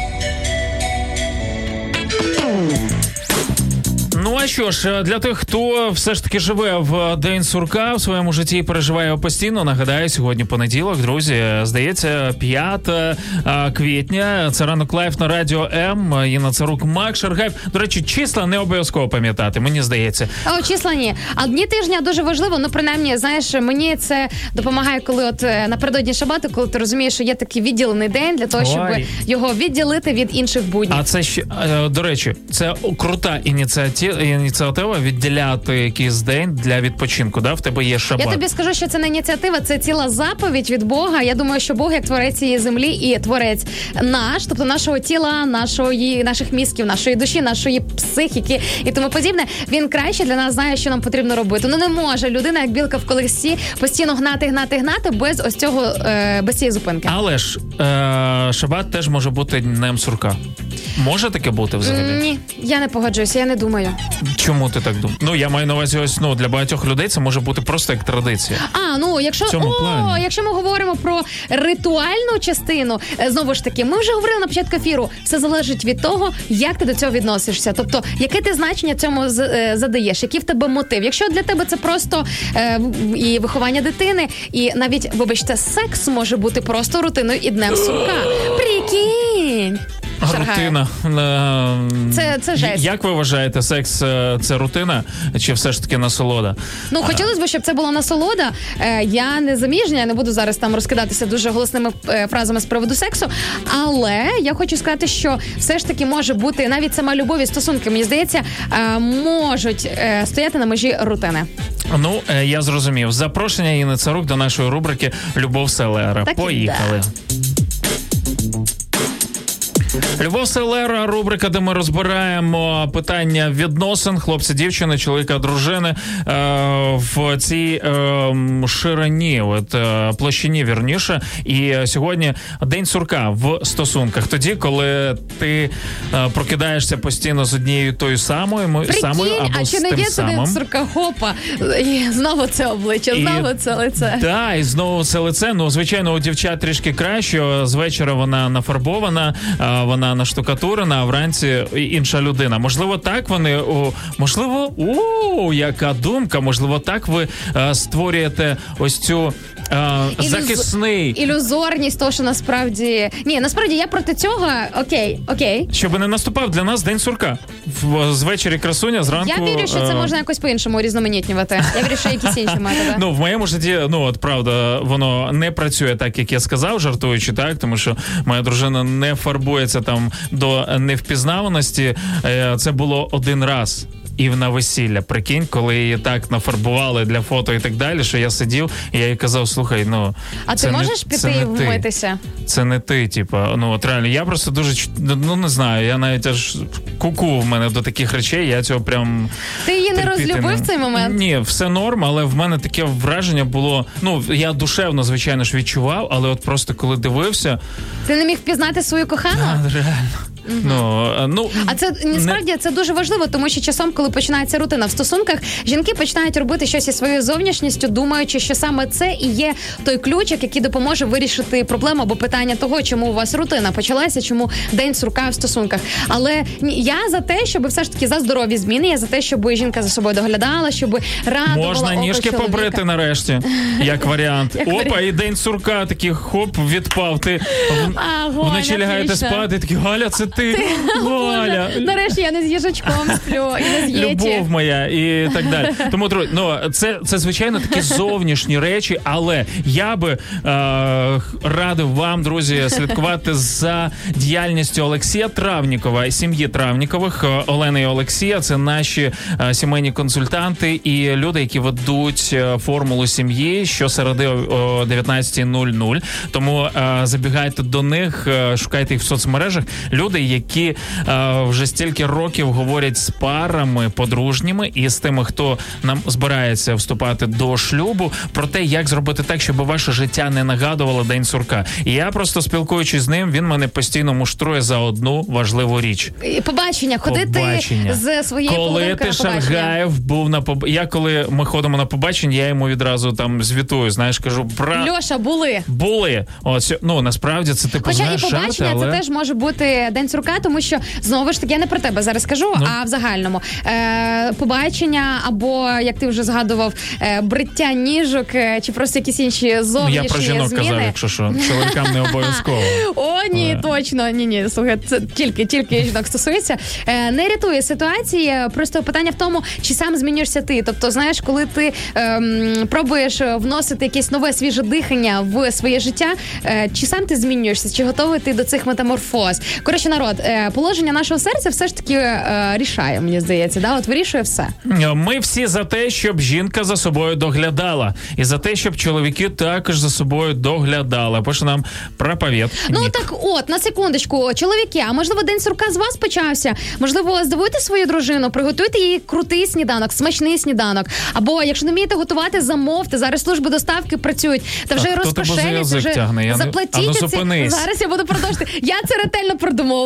A: Ну а що ж, е, для тих, хто все ж таки живе в день сурка в своєму житті і переживає його постійно. Нагадаю, сьогодні понеділок, друзі. Здається, 5 е, квітня. Це ранок Life на радіо М. Інна Царук, Мак Шаргаєв. До речі, числа не обов'язково пам'ятати. Мені здається.
B: О, числа ні. А дні тижня дуже важливо. Ну, принаймні, знаєш, мені це допомагає, коли от е, напередодні шабату, коли ти розумієш, що є такий відділений день для того, щоб
A: Ой.
B: його відділити від інших буднів.
A: А це ще е, до речі, це крута ініціатива, ініціатива відділяти якийсь день для відпочинку. Да, в тебе є шабат.
B: Я тобі скажу, що це не ініціатива, це ціла заповідь від Бога. Я думаю, що Бог як творець цієї землі і творець наш, тобто нашого тіла, нашої, наших мізків, нашої душі, нашої психіки і тому подібне. Він краще для нас знає, що нам потрібно робити. Ну не може людина, як білка в колесі, постійно гнати, гнати, гнати без ось цього е, без цієї зупинки.
A: Але ж е, шабат теж може бути днем сурка. Може таке бути взагалі?
B: Ні, я не погоджуюся, я не думаю.
A: Чому ти так думаєш? Ну я маю на увазі, ось ну для багатьох людей це може бути просто як традиція.
B: А ну якщо о,
A: плані.
B: якщо ми говоримо про ритуальну частину, е, знову ж таки, ми вже говорили на початку ефіру. Все залежить від того, як ти до цього відносишся. Тобто, яке ти значення цьому е, задаєш, який в тебе мотив? Якщо для тебе це просто е, і виховання дитини, і навіть вибачте, секс може бути просто рутиною і днем сурка. Прикинь.
A: Рутина. Е,
B: Це- це жесть.
A: Як ви вважаєте, секс е, це рутина чи все ж таки насолода?
B: Ну хотілося б, щоб це була насолода. Е, я не заміжня, я не буду зараз там розкидатися дуже голосними е, фразами з приводу сексу. Але я хочу сказати, що все ж таки може бути навіть сама любов і стосунки, мені здається, е, можуть е, стояти на межі рутини.
A: Ну е, я зрозумів. Запрошення Інни Царук до нашої рубрики Любов Селера.
B: Так
A: Поїхали. Любов Селера, рубрика, де ми розбираємо питання відносин хлопця, дівчини, чоловіка, дружини е, в цій е, ширині, от е, площині вірніше. І сьогодні день сурка в стосунках. Тоді, коли ти е, прокидаєшся постійно з однією тою самою, мо- самою або
B: а
A: з
B: чи не
A: тим
B: є
A: самим.
B: суркахопа? І знову це обличчя,
A: І-
B: знову це лице.
A: Да, і знову це лице. Ну, звичайно, у дівчат трішки краще. З вечора вона нафарбована, вона наштукатурена, а вранці інша людина. Можливо, так вони о, можливо, о, яка думка. Можливо, так ви е, створюєте ось цю
B: Ілюз-
A: захисний.
B: Ілюзорність, то що насправді ні, насправді я проти цього. Окей, окей.
A: Щоб не наступав для нас день сурка. В, з вечері красуня, зранку.
B: Я вірю, що це
A: е,
B: можна якось по-іншому різноманітнювати. Я вірю, що якісь інші методи.
A: Ну, в моєму житті, ну от правда, воно не працює так, як я сказав, жартуючи, так, тому що моя дружина не фарбується там до невпізнаваності. Е, Це було один раз. І на весілля, прикинь, коли її так нафарбували для фото і так далі, що я сидів, і я їй казав: слухай, ну
B: А
A: це
B: ти
A: не-
B: можеш
A: це
B: піти і
A: не ти.
B: вмитися?
A: Це не ти, типа, ну от реально, я просто дуже ну не знаю, я навіть аж куку в мене до таких речей. Я цього прям
B: Ти її не розлюбив в цей момент?
A: Ні, все норм, але в мене таке враження було. Ну я душевно, звичайно ж, відчував, але от просто коли дивився,
B: Ти не міг впізнати свою кохану?
A: а, реально. Ну, е, ну
B: А це насправді це дуже важливо, тому що часом, коли починається рутина в стосунках, жінки починають робити щось із своєю зовнішністю, думаючи, що саме це і є той ключик, який допоможе вирішити проблему або питання того, чому у вас рутина почалася, чому день сурка в стосунках. Але я за те, щоб все ж таки за здорові зміни, я за те, щоб жінка за собою доглядала, щоб радувала
A: Можна ніжки
B: чоловіка.
A: побрити нарешті, як варіант.
B: Як
A: Опа,
B: варіант.
A: і день сурка такий хоп, відпав. Ти
B: А,
A: вночі лягаєте спати, такі Галя, це ти, Галя.
B: Боже, нарешті я не з їжачком сплю і не з єті.
A: Любов моя і так далі. Тому ну це, це звичайно такі зовнішні речі, але я би е, радив вам, друзі, слідкувати за діяльністю Олексія Травнікова і сім'ї Травнікових. Е, Олена і Олексія це наші е, сімейні консультанти і люди, які ведуть е, формулу сім'ї щосереди о 19.00. Тому е, забігайте до них, е, шукайте їх в соцмережах. Люди, які е, вже стільки років говорять з парами подружніми і з тими, хто нам збирається вступати до шлюбу, про те, як зробити так, щоб ваше життя не нагадувало день сурка. І я просто спілкуючись з ним, він мене постійно муштрує за одну важливу річ.
B: Побачення, ходити
A: Побачення.
B: з своєю
A: Коли ти. Шаргаєв був на поб... Я коли ми ходимо на побачення, я йому відразу там звітую. Знаєш, кажу, бра.
B: Льоша, були.
A: Були. От, ну насправді це типу
B: Хоча
A: знаєш,
B: і побачення
A: жарти, але...
B: це теж може бути день сурка, тому що знову ж таки я не про тебе зараз кажу,
A: Ну.
B: а в загальному е, побачення або як ти вже згадував, е, бриття ніжок е, чи просто якісь інші
A: Ну,
B: зовнішні
A: я про жінок
B: зміни.
A: казав, якщо що. Чоловікам не обов'язково.
B: О, ні,
A: Але-
B: точно. Ні, ні, слухай, це тільки тільки жінок стосується. Е, не рятує ситуації. Просто питання в тому, чи сам змінюєшся ти. Тобто, знаєш, коли ти ем, пробуєш е, вносити якесь нове свіже дихання в своє життя, е, чи сам ти змінюєшся, чи готовий ти до цих метаморфоз? Коротше, народ, е, положення нашого серця все ж таки е, рішає, мені здається. Да? От вирішує все.
A: Ми всі за те, щоб жінка за собою доглядала, і за те, щоб чоловіки також за собою доглядали. Пише нам проповід.
B: Ну
A: Нік.
B: так, от на секундочку, чоловіки, а можливо, день сурка з вас почався? Можливо, здивуйте свою дружину, приготуйте їй крутий сніданок, смачний сніданок. Або якщо не вмієте готувати, замовте. Зараз служби доставки працюють. Та вже
A: язик
B: вже
A: тягне? Я не-
B: заплатіть.
A: Ану,
B: оці- Зараз я буду продовжити. Я це ретельно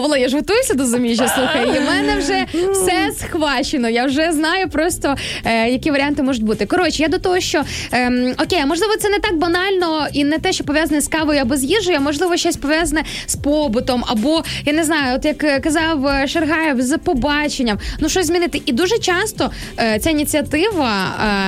B: продумовувала. Я ж готуюся до заміжжя. Слухай, і в мене вже все схвачено. Я вже знаю просто е, які варіанти можуть бути. Коротше, я до того, що ем, окей, можливо, це не так банально і не те, що пов'язане з кавою або з їжею, а можливо, щось пов'язане з побутом, або я не знаю, от як е, казав е, Шаргаєв, з побаченням. Ну щось змінити. І дуже часто е, ця ініціатива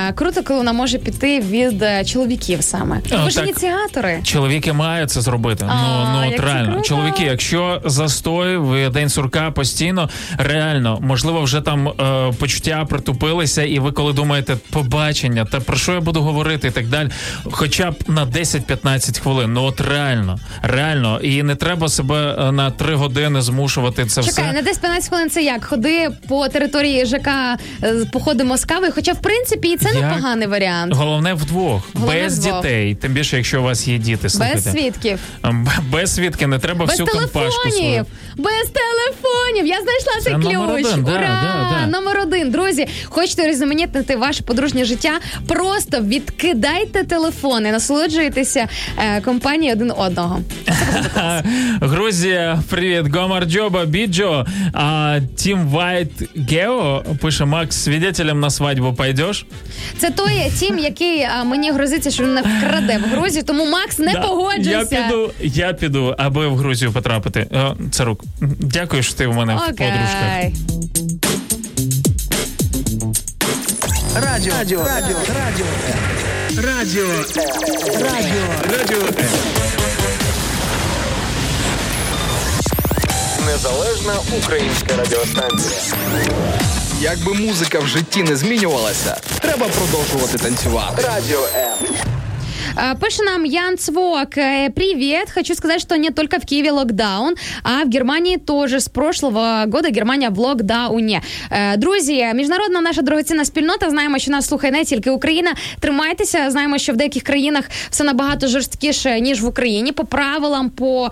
B: е, круто, коли вона може піти від е, чоловіків саме.
A: А,
B: Ви ж ініціатори.
A: Чоловіки мають це зробити.
B: А,
A: ну ну от реально. Чоловіки, якщо застой в день сурка постійно, реально, можливо, вже там е, почуття притупилися, і ви коли думаєте побачення, та про що я буду говорити і так далі, хоча б на 10-15 хвилин. Ну от реально, реально, і не треба себе е, на 3 години змушувати це
B: Чекай,
A: все.
B: на 10-15 хвилин це як? Ходи по території ЖК, е, походимо з кави. Хоча, в принципі, і це
A: Як?
B: непоганий варіант.
A: Головне вдвох,
B: Головне
A: без
B: вдвох.
A: дітей. Тим більше, якщо у вас є діти, слухайте.
B: Без свідків,
A: Без свідки не треба
B: без
A: всю компашку свою.
B: West без. Я знайшла
A: Це
B: цей
A: номер
B: ключ.
A: один, да,
B: Ура!
A: да, да.
B: Номер один. Друзі, хочете різноманітнити ваше подружнє життя? Просто відкидайте телефони, насолоджуйтеся е, компанією один одного.
A: Грузія, привіт, Гомар Джоба, Біджо, а Тім Вайт Гео пише Макс, свидетелем на свадьбу пойдёшь?
B: Це той тім, який а, мені грозиться, що він не вкраде в Грузію. Тому Макс не
A: Да.
B: погоджуйся.
A: Я піду, я піду, аби в Грузію потрапити. О, це. Дякую, що ти в мене подружка.
B: Окей.
H: Радіо, радіо, радіо, радіо, радіо, радіо, радіо.
E: Незалежна українська радіостанція.
D: Якби музика в житті не змінювалася, треба продовжувати танцювати.
E: Радіо М.
B: А, Пише нам Ян Цвок. Э, Привет. Хочу сказать, что не только в Киеве локдаун, а в Германии тоже. С прошлого года Германия в локдауні. Е, Друзі, міжнародна наша дорогоцінна спільнота. Знаємо, що нас слухає не тільки Україна. Тримайтеся. Знаємо, що в деяких країнах все набагато жорсткіше ніж в Україні. По правилам, по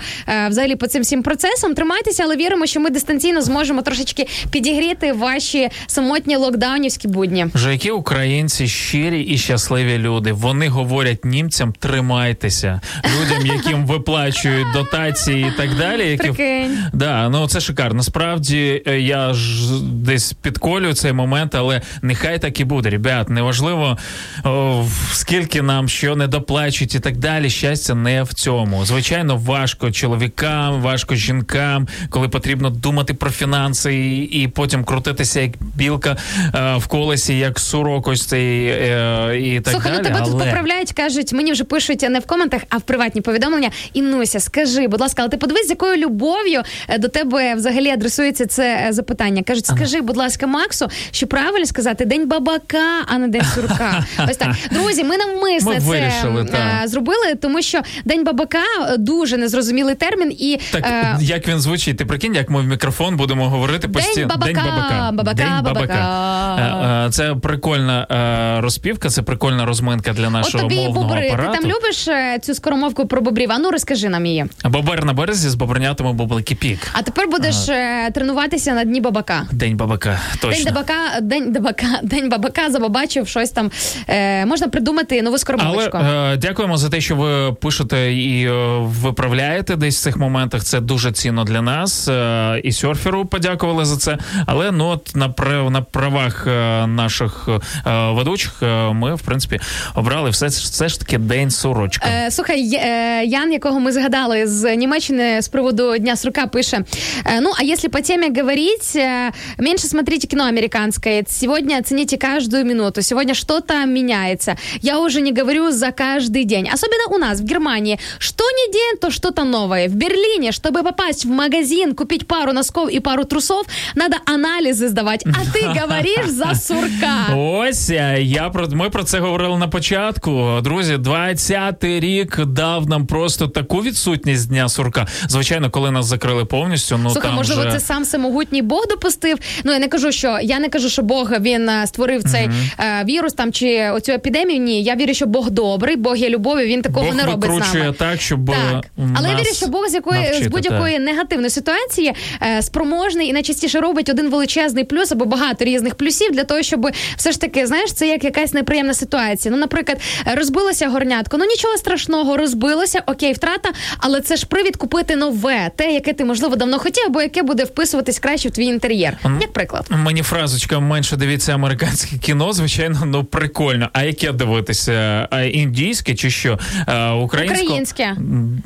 B: взагалі по цим всім процесам. Тримайтеся, але віримо, що ми дистанційно зможемо трошечки підігріти ваші самотні локдаунівські будні.
A: Вже які українці щирі і щасливі люди. Вони говорять німцям тримайтеся. Людям, яким виплачують дотації і так далі. Які
B: Прикинь.
A: Да, ну це шикарно. Насправді е, я ж десь підколюю цей момент, але нехай так і буде. Ребят, неважливо о, скільки нам що не доплачують і так далі. Щастя не в цьому. Звичайно, важко чоловікам, важко жінкам, коли потрібно думати про фінанси і, і потім крутитися як білка е, в колесі, як сурок ось цей е, і так
B: Слухай,
A: далі.
B: ну тебе тут поправляють, кажуть, мені вже пишуть не в коментах, а в приватні повідомлення. Інуся, скажи, будь ласка, але ти подивись, з якою любов'ю е, до тебе взагалі адресується це е, запитання. Кажуть, скажи, будь ласка, Максу, що правильно сказати день бабака, а не день сурка. Ось так. Друзі, ми навмисне
A: Ми
B: це
A: вирішили,
B: е,
A: так.
B: зробили, тому що день бабака е, дуже незрозумілий термін і.
A: Так,
B: е,
A: як він звучить? Ти прикинь, як ми в мікрофон будемо говорити
B: День
A: постійно.
B: бабака, бабака,
A: День
B: бабака.
A: Е, е, Це прикольна е, розпівка, це прикольна розминка для
B: От
A: нашого
B: тобі
A: мовного
B: бобри. Ти там любиш е, цю скоромовку про бобрів? А ну розкажи нам її.
A: Бобер на березі з бобрнятами бублики пік.
B: А тепер будеш е, тренуватися на дні бабака.
A: День бабака. Точно.
B: День бабака, день бабака, день бабака забабачив щось там. Е, можна придумати нову
A: Але
B: скоромовочку.
A: е, дякуємо за те, що ви пишете і е, виправляєте десь в цих моментах. Це дуже цінно для нас. Е, і серферу подякували за це. Але ну от на на правах е, наших ведучих ми в принципі обрали все, все ж таки все-таки день сурочка?
B: Е, слухай, Є- е, Ян, якого ми згадали з Німеччини з приводу Дня сурка, пише: е, ну, а если по теме говорить, е, меньше смотрите кино американское. Сегодня оцените каждую минуту. Сегодня что-то меняется. Я уже не говорю за каждый день. Особенно у нас, в Германии. Что не день, то что-то новое. В Берлине, чтобы попасть в магазин, купить пару носков и пару трусов, надо анализы сдавать. А ты говоришь за сурка.
A: Ось е, я про ми про це говорили на початку. Друзі, 20-й рік дав нам просто таку відсутність дня сурка. Звичайно, коли нас закрили повністю, ну
B: Слухай,
A: там
B: можливо,
A: вже...
B: це сам всемогутній Бог допустив. Ну я не кажу, що я не кажу, що Бог він е, створив цей е, вірус там чи оцю епідемію. Ні, я вірю, що Бог добрий, Бог є любові. Він такого
A: Бог
B: не робить з нами.
A: так, щоб
B: Так, але я вірю, що Бог з якої
A: навчити,
B: з будь-якої
A: так.
B: негативної ситуації е, спроможний і найчастіше робить один величезний плюс або багато різних плюсів для того, щоб все ж таки, знаєш, це як якась неприємна ситуація. Ну, наприклад, е, розбилося горнятко. Ну нічого страшного, розбилося, окей, втрата, але це ж привід купити нове, те, яке ти можливо давно хотів, або яке буде вписуватись краще в твій інтер'єр. Як приклад.
A: Мені фразочка менше дивіться американське кіно, звичайно, ну прикольно. А яке дивитися? А індійське чи що? А, українське?
B: Українське.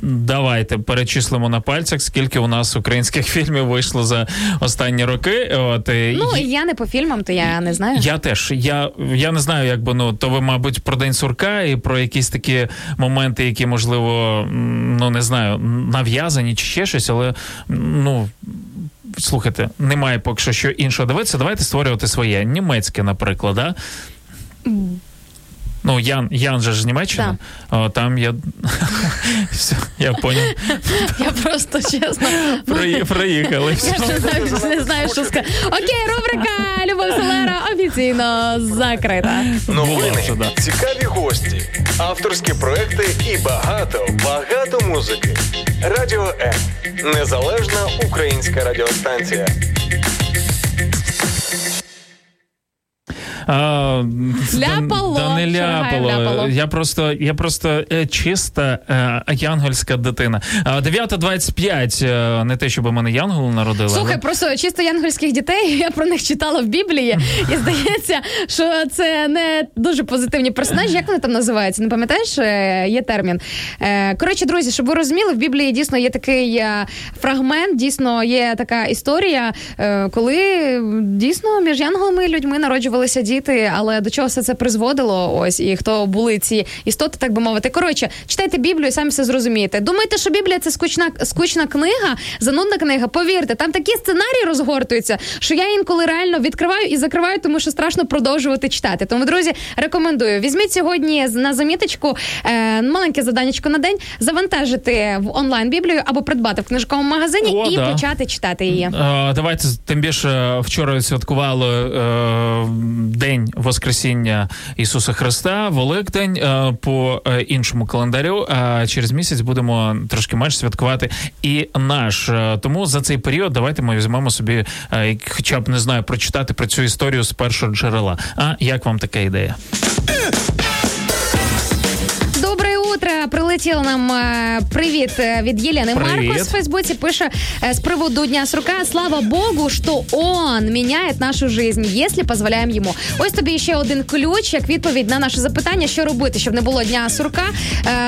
A: Давайте перечислимо на пальцях, скільки у нас українських фільмів вийшло за останні роки. От і
B: Ну і я не по фільмам, то я не знаю.
A: я теж. Я, я не знаю, як би ну то ви, мабуть, про день сурка і про якісь такі моменти, які можливо, ну не знаю, нав'язані чи ще щось, але ну. Слухайте, немає поки що іншого дивитися. Давайте створювати своє німецьке, наприклад, да? Ну, Ян, Ян же ж з Німеччини. О, там я. Все, я поняв.
B: Я просто чесно.
A: Прої- Проїхали.
B: Я вже навіть не знаю, що сказати. Окей, рубрика Любов Селера офіційно закрита.
F: Новини,
A: да.
F: цікаві гості, авторські проекти і багато, багато музики. Радіо М. Незалежна українська радіостанція.
A: А,
B: Ляпало,
A: Да, не ляпало.
B: ляпало.
A: Я просто, я просто е, чиста е, янгольська дитина. А, 9.25, е, не те, щоб мене янгол народили.
B: Слухай,
A: але-
B: просто чисто янгольських дітей. Я про них читала в Біблії, і здається, що це не дуже позитивні персонажі. Як вони там називаються? Не пам'ятаєш? Є термін. Коротше, друзі, щоб ви розуміли, в Біблії дійсно є такий фрагмент, дійсно є така історія, коли дійсно між янголами і людьми народжувалися діти, але до чого все це призводило? Ось і хто були ці істоти, так би мовити. Коротше, читайте Біблію, і самі все зрозумієте. Думаєте, що Біблія це скучна, скучна книга, занудна книга? Повірте, там такі сценарії розгортуються, що я інколи реально відкриваю і закриваю, тому що страшно продовжувати читати. Тому, друзі, рекомендую. Візьміть сьогодні на заміточку е, маленьке заданечко на день, завантажити в онлайн Біблію або придбати в книжковому магазині
A: О,
B: і
A: да.
B: почати читати її.
A: Е, Давайте тим більше вчора святкували е, День Воскресіння Ісуса Христа, Великдень е, по е, іншому календарю. А через місяць будемо трошки менш святкувати і наш. Е, Тому за цей період давайте ми візьмемо собі, е, хоча б не знаю, прочитати про цю історію з першого джерела. А як вам така ідея?
B: Прилетіло нам е, привіт е, від Єлени
A: Привіт.
B: Маркос в Фейсбуці. Пише е, з приводу Дня сурка. Слава Богу, що он міняє нашу жизнь, якщо дозволяємо йому. Ось тобі ще один ключ, як відповідь на наше запитання, що робити, щоб не було дня сурка.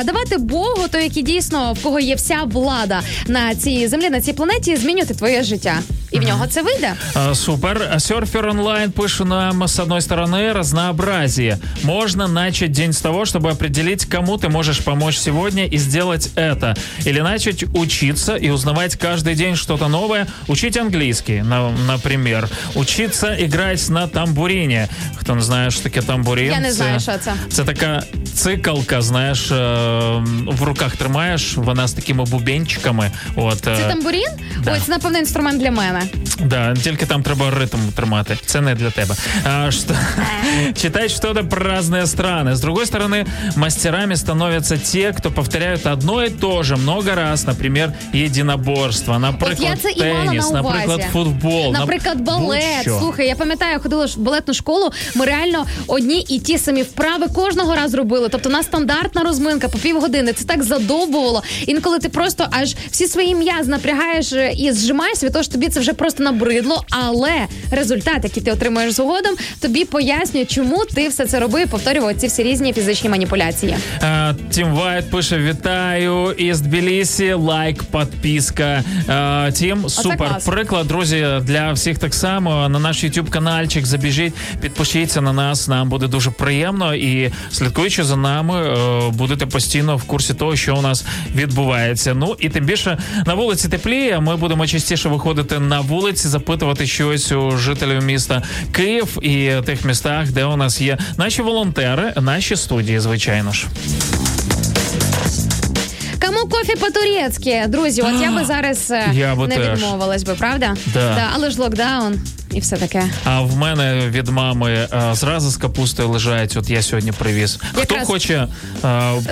B: Давати Богу, то який дійсно в кого є вся влада на цій землі, на цій планеті, змінювати твоє життя. І в нього це вийде.
A: А, Супер. Серфер онлайн пишет нам, с одной стороны, разнообразие. Можно начать день с того, чтобы определить, кому ты можешь помочь сегодня и сделать это. Или начать учиться и узнавать каждый день что-то новое. Учить английский, на- например. Учиться играть на тамбурине. Кто не знає, що таке тамбурин?
B: Я не знаю, що це.
A: Це така цикалка, знаєш, е, в руках тримаєш, вона з такими бубенчиками. От,
B: Це
A: е,
B: тамбурін?
A: да.
B: Ой, це напевно інструмент для мене. саме.
A: Да, тільки там треба ритм тримати. Це не для тебе. А, что... Читать что-то про разные страны. С другой стороны, мастерами становятся те, кто повторяют одно и то же много раз. Например, единоборство,
B: От я
A: наприклад,
B: це і мала
A: теніс,
B: на увазі.
A: наприклад, футбол.
B: Наприклад,
A: нап-
B: балет.
A: будь-що.
B: Слухай, я пам'ятаю, я ходила в балетну школу. Ми реально одні і ті самі вправи кожного разу робили. Тобто, у нас стандартна розминка по півгодини. Це так задовбувало. Інколи ти просто аж всі свої м'язи напрягаєш е, і зжимаєш від того, що тобі це вже просто набридло, але результат, який ти отримуєш згодом, тобі пояснює, чому ти все це робив і повторював ці всі різні фізичні маніпуляції.
A: Е, Тім Вайт пише: Вітаю із Тбілісі, лайк, підписка. Е, Тім, супер
B: клас.
A: приклад, друзі, для всіх так само. На наш YouTube каналчик забіжіть, підпишіться на нас. Нам буде дуже приємно і слідкуючи за нами, е, будете постійно в курсі того, що у нас відбувається. Ну і тим більше на вулиці тепліє. Ми будемо частіше виходити на вулиці, запитувати щось у жителів міста Київ і тих містах, де у нас є наші волонтери, наші студії, звичайно ж.
B: Кому кофе по-турецьки? Друзі, от я би зараз е,
A: Я
B: не
A: теж.
B: відмовилась би, правда?
A: Да.
B: але ж локдаун і все таке.
A: А в мене від мами е, зрази з капустою лежать. От я сьогодні привіз. Хто
B: Якраз
A: хоче е,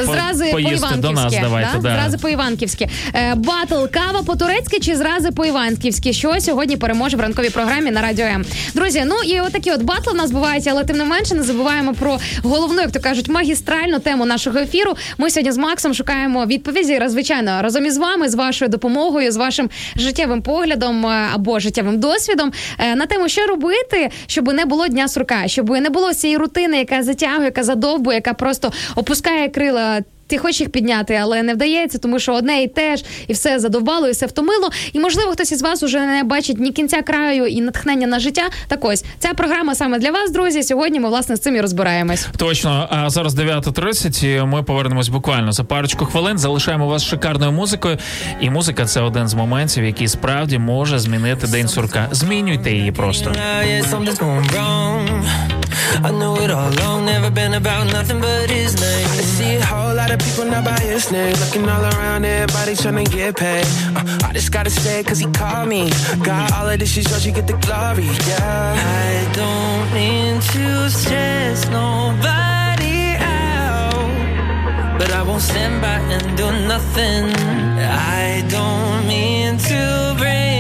A: по-
B: Зрази
A: поїсти
B: по-іванківськи.
A: до нас, давайте.
B: да?
A: Да?
B: Зрази по-іванківськи. Е, батл кава по-турецьки чи зрази по-іванківськи? Що сьогодні переможе в ранковій програмі на радіо М. Друзі, ну і отакі от батли у нас бувають, але тим не менше не забуваємо про головну, як то кажуть, магістральну тему нашого ефіру. Ми сьогодні з Максом шукаємо відповіді, звичайно, разом із вами, з вашою допомогою, з вашим життєвим поглядом е, або життєвим досвідом е, на тему, що робити, щоб не було дня сурка, щоб не було цієї рутини, яка затягує, яка задовбує, яка просто опускає крила. Ти хочеш їх підняти, але не вдається, тому що одне і те ж, і все задовбало, і все втомило. І можливо, хтось із вас уже не бачить ні кінця краю і натхнення на життя. Так ось ця програма саме для вас, друзі. Сьогодні ми власне з цим і розбираємось.
A: Точно, а зараз 9.30, і Ми повернемось буквально за парочку хвилин. Залишаємо вас шикарною музикою. І музика це один з моментів, який справді може змінити день сурка. Змінюйте її просто.
I: I knew it all along, never been about nothing but his name. I see a whole lot of people not by his name, looking all around, everybody trying to get paid. Uh, I just gotta say, cause he called me. Got all of this so she get the glory, yeah. I don't mean to stress nobody out, but I won't stand by and do nothing. I don't mean to bring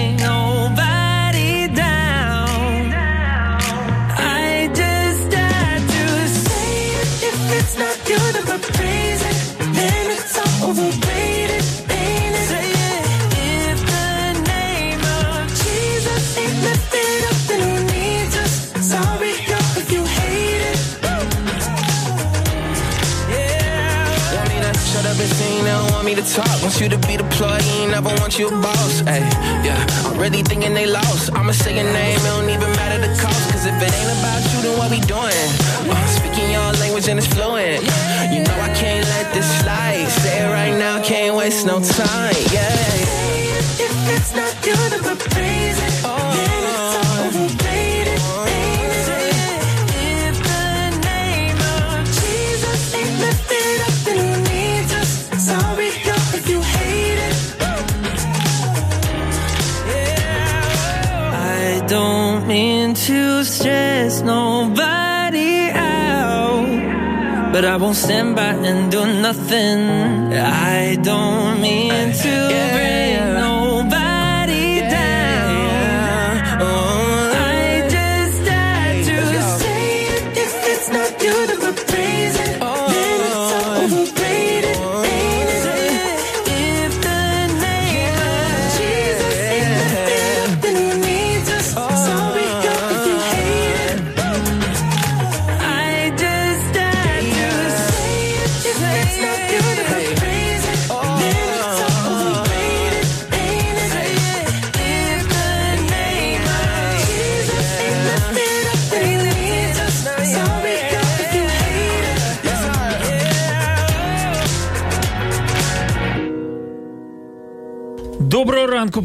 I: they don't want me to talk. Want you to be the plug-in, never want you a boss. Ay, yeah, I'm really thinking they lost. I'ma say your name, it don't even matter the cost. Cause if it ain't about you, then what we doing? Uh, speaking your language and it's fluent. You know I can't let this slide. Say it right now, can't waste no time. Yeah. If it's not you, then we're. Then mean to stress nobody out, but I won't stand by and do nothing. I don't mean to bring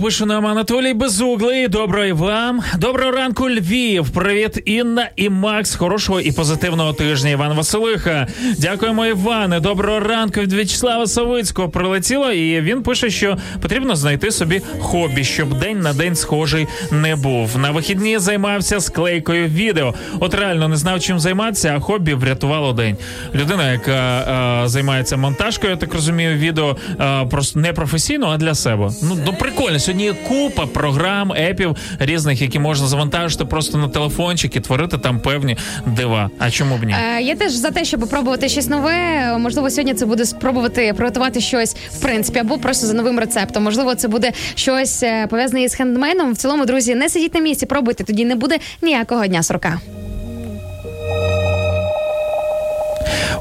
A: пише нам Анатолій Безуглий. Доброго і вам. Доброго ранку, Львів. Привіт, Інна і Макс. Хорошого і позитивного тижня. Іван Василиха. Дякуємо, Іване. Доброго ранку від В'ячеслава Савицького прилетіло. І він пише, що потрібно знайти собі хобі, щоб день на день схожий не був. На вихідні займався склейкою відео. От реально не знав, чим займатися, а хобі врятувало день. Людина, яка е, займається монтажкою, я так розумію, відео е, просто не професійно, а для себе. Ну ну, ну прикольно. Сьогодні є купа програм, епів різних, які можна завантажити просто на телефончик і творити там певні дива. А чому б ні?
B: Е, Я теж за те, щоб пробувати щось нове. Можливо, сьогодні це буде спробувати приготувати щось в принципі, або просто за новим рецептом. Можливо, це буде щось е, пов'язане із хендмейном. В цілому, друзі, не сидіть на місці, пробуйте. Тоді не буде ніякого дня срока.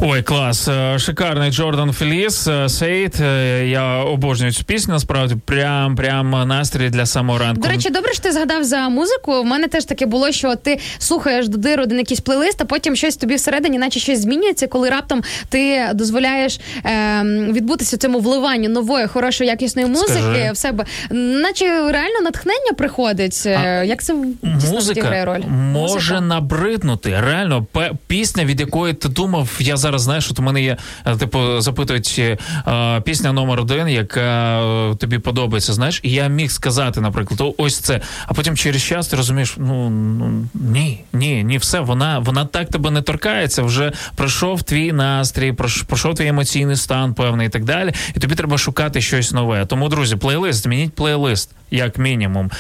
A: Ой, клас. Е, Шикарний Джордан Феліс, е, Сейт. Е, Я обожнюю цю пісню, насправді. Прям, прям настрій для самого ранку.
B: До речі, добре, що ти згадав за музику. У мене теж таке було, що ти слухаєш до диру один якийсь плейлист, а потім щось тобі всередині, наче щось змінюється, коли раптом ти дозволяєш е, відбутися цьому вливанню нової, хорошої, якісної музики
A: Скажи.
B: в себе, наче реально натхнення приходить. Е, Як це дійсно
A: Музика
B: роль?
A: може
B: Музика.
A: набриднути. Реально, пісня, від якої ти думав, я зараз знаєш, от у мене є, е, типу, запитують е, пісня номер один, яка е, тобі подобається. Знаєш, і я міг сказати, наприклад, ось це. А потім через час ти розумієш, ну, ну ні, ні, ні, все, вона, вона так тебе не торкається. Вже пройшов твій настрій, пройшов твій емоційний стан певний і так далі. І тобі треба шукати щось нове. Тому, друзі, плейлист, змініть плейлист. Як мінімум,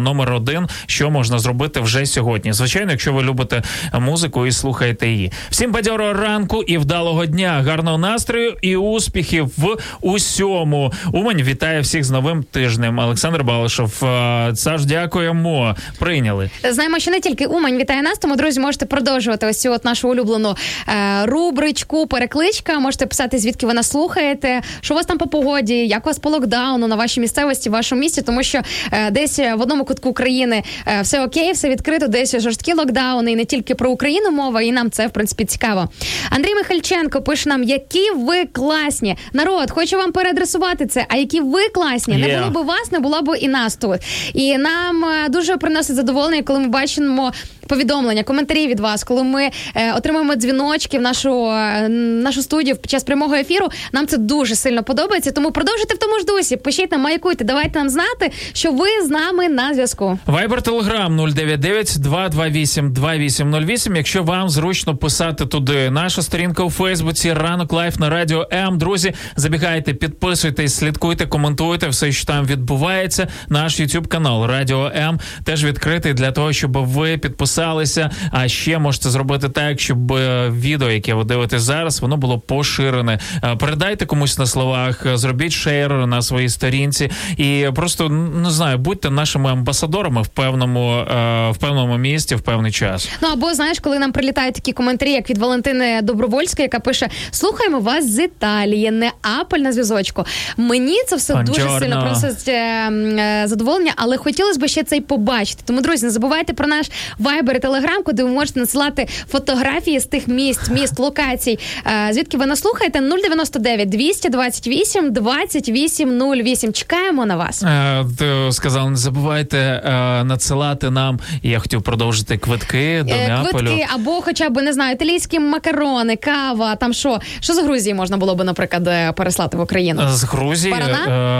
A: номер один, що можна зробити вже сьогодні. Звичайно, якщо ви любите музику і слухаєте її. Всім бадьорого ранку і вдалого дня, гарного настрою і успіхів в усьому. Умань вітає всіх з новим тижнем. Олександр Балишов. Е, Саш, дякуємо. Прийняли.
B: Знаємо, що не тільки Умань вітає нас, тому друзі, можете продовжувати ось цю от нашу улюблену е, рубричку, перекличка. Можете писати, звідки ви нас слухаєте, що у вас там по погоді, як у вас по локдауну на вашій місцевості, в вашому місті, тому що е, десь в одному кутку країни все окей, все відкрито, десь жорсткі локдауни, і не тільки про Україну мова, і нам це в принципі цікаво. Андрій Михальченко пише нам, які ви класні. Народ, хочу вам переадресувати це. А які ви класні, не було б вас, не було б і нас тут. І нам е, дуже приносить задоволення, коли ми бачимо повідомлення, коментарі від вас, коли ми е, отримуємо дзвіночки в нашу, е, нашу студію під час прямого ефіру. Нам це дуже сильно подобається. Тому продовжуйте в тому ж дусі. Пишіть нам, маякуйте, давайте нам знати, що ви з нами на зв'язку.
A: Вайбер Телеграм 099 228 2808. Якщо вам зручно писати туди, наша сторінка у Фейсбуці, ранок Life на радіо М. Друзі, забігайте, підписуйтесь, слідкуйте, коментуйте все, що там відбувається. Наш YouTube канал Радіо М теж відкритий для того, щоб ви підписалися. А ще можете зробити так, щоб е, відео, яке ви дивитесь зараз, воно було поширене. Е, Передайте комусь на словах, е, зробіть шейр на своїй сторінці і просто не знаю, будьте нашими амбасадорами в певному в певному місті в певний час.
B: Ну або знаєш, коли нам прилітають такі коментарі, як від Валентини Добровольської, яка пише: слухаємо вас з Італії, Неаполь на зв'язочку. Мені це все дуже сильно приносить е, м, е, задоволення, але хотілося б ще це й побачити. Тому, друзі, не забувайте про наш вайбер і телеграм, куди ви можете надсилати фотографії з тих місць, міст, локацій. Е, звідки ви нас слухаєте? 099 228 28 08. Чекаємо на вас.
A: Е, сказав, не забувайте е, надсилати нам. Я хотів продовжити квитки до Неаполю.
B: Квитки або хоча б не знаю, італійські макарони, кава, там що. Що з Грузії можна було б, наприклад, переслати в Україну?
A: З Грузії
B: Барана?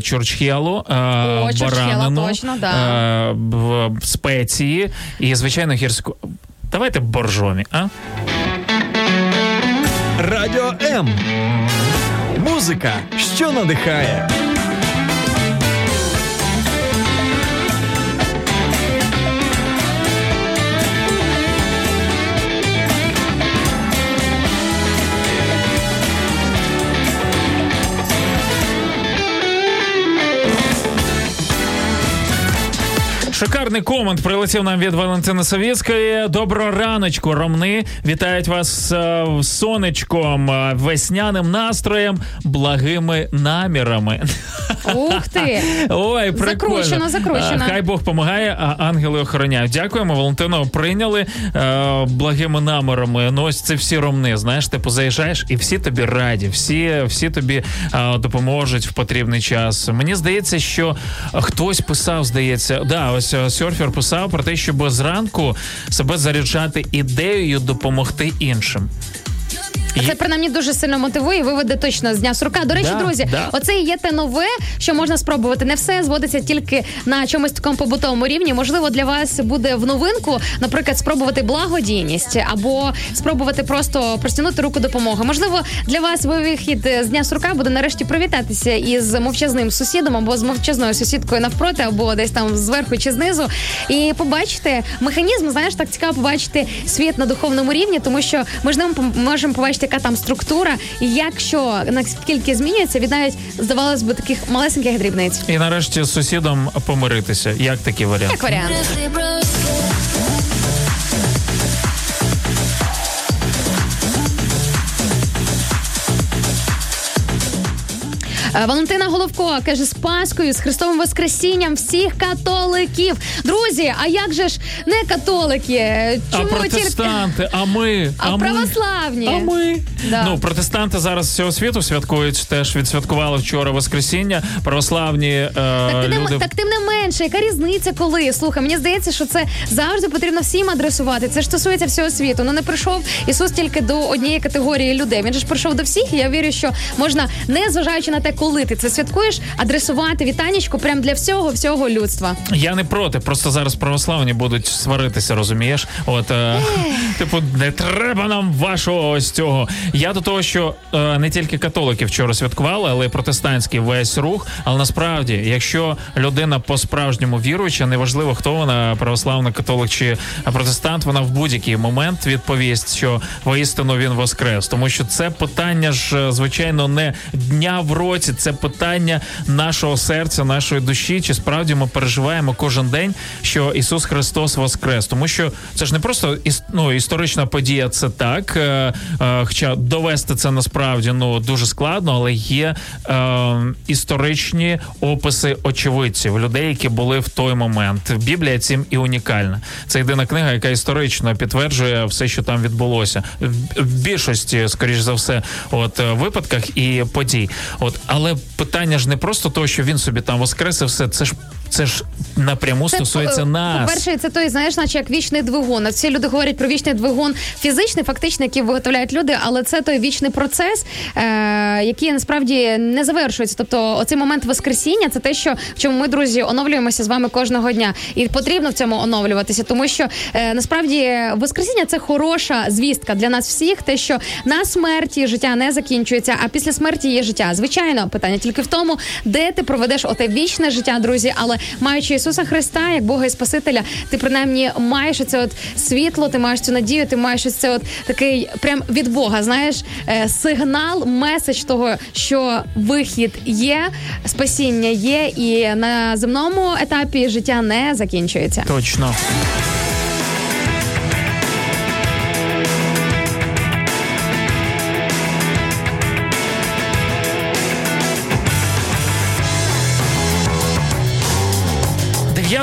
A: чурчхелу, е,
B: О,
A: баранину,
B: точно, да.
A: спеції і, звичайно, гірську. Давайте боржомі, а?
F: Радіо М. Музика, що надихає.
A: Шикарний комент прилетів нам від Валентини Савіцької. Доброго раночку, Ромни. Вітають вас е, сонечком, е, весняним настроєм, благими намірами.
B: Ух ти!
A: Ой, прикольно.
B: Закручено, закручено.
A: А, Хай Бог помагає, а ангели охороняють. Дякуємо, Валентино. Прийняли е, благими намірами. Ну, ось це всі ромни. Знаєш, ти позаїжджаєш, і всі тобі раді, всі, всі тобі е, допоможуть в потрібний час. Мені здається, що хтось писав, здається, да, ось е, серфер писав про те, щоб зранку себе заряджати ідеєю допомогти іншим.
B: Це принаймні дуже сильно мотивує виведе точно з дня сурка. До речі,
A: Да,
B: друзі,
A: да.
B: оце і є те нове, що можна спробувати. Не все зводиться тільки на чомусь такому побутовому рівні. Можливо, для вас буде в новинку, наприклад, спробувати благодійність або спробувати просто простягнути руку допомоги. Можливо, для вас вихід з дня сурка буде нарешті привітатися із мовчазним сусідом або з мовчазною сусідкою навпроти, або десь там зверху чи знизу, і побачити механізм. Знаєш, так цікаво побачити світ на духовному рівні, тому що ми ж не можемо побачити, яка там структура, і якщо наскільки змінюється, від навіть здавалось би таких малесеньких дрібниць.
A: І нарешті з сусідом помиритися. Як такий варіант?
B: Як варіант. Валентина Головко каже з Паскою, з Христовим Воскресінням всіх католиків. Друзі, а як же ж не католики?
A: А
B: Чому тільки
A: протестанти, а ми,
B: а
A: ми.
B: православні?
A: А ми
B: Да.
A: ну протестанти зараз всього світу святкують. Теж відсвяткували вчора Воскресіння. Православні е,
B: Так, тим,
A: люди
B: не, так тим не менше, яка різниця, коли слухай, мені здається, що це завжди потрібно всім адресувати. Це ж стосується всього світу. Ну не прийшов Ісус тільки до однієї категорії людей. Він же ж прийшов до всіх. І я вірю, що можна, не зважаючи на те, коли ти це святкуєш, адресувати вітанечко прям для всього всього людства.
A: Я не проти, просто зараз православні будуть сваритися, розумієш? От е, типу, не треба нам вашого ось цього. Я до того, що е, не тільки католики вчора святкували, але й протестантський весь рух. Але насправді, якщо людина по-справжньому віруюча, неважливо хто вона, православна католик чи протестант, вона в будь-який момент відповість, що воістину він воскрес. Тому що це питання ж, е, звичайно, не дня в році, це питання нашого серця, нашої душі. Чи справді ми переживаємо кожен день, що Ісус Христос воскрес? Тому що це ж не просто ну, історична подія, це так. Е, е, хоча довести це насправді ну дуже складно, але є е, історичні описи очевидців, людей, які були в той момент. Біблія цим і унікальна. Це єдина книга, яка історично підтверджує все, що там відбулося. В, в більшості, скоріш за все, от е, випадках і подій. От, але питання ж не просто того, що він собі там воскресив все. Це ж це ж напряму стосується
B: е,
A: нас.
B: По-перше, це той, знаєш, наче як вічний двигун. Всі люди говорять про вічний двигун фізичний, фактично, який виготовляють люди, але це той вічний процес, е- який насправді не завершується. Тобто, оцей момент воскресіння це те, що в чому ми, друзі, оновлюємося з вами кожного дня. І потрібно в цьому оновлюватися, тому що е- насправді воскресіння це хороша звістка для нас всіх. Те, що на смерті життя не закінчується, а після смерті є життя. Звичайно, питання тільки в тому, де ти проведеш оте вічне життя, друзі. Але маючи Ісуса Христа як Бога і Спасителя, ти принаймні маєш це от світло, ти маєш цю надію, ти маєш це от такий прям від Бога, знаєш, е, сигнал, меседж того, що вихід є, спасіння є, і на земному етапі життя не закінчується.
A: Точно.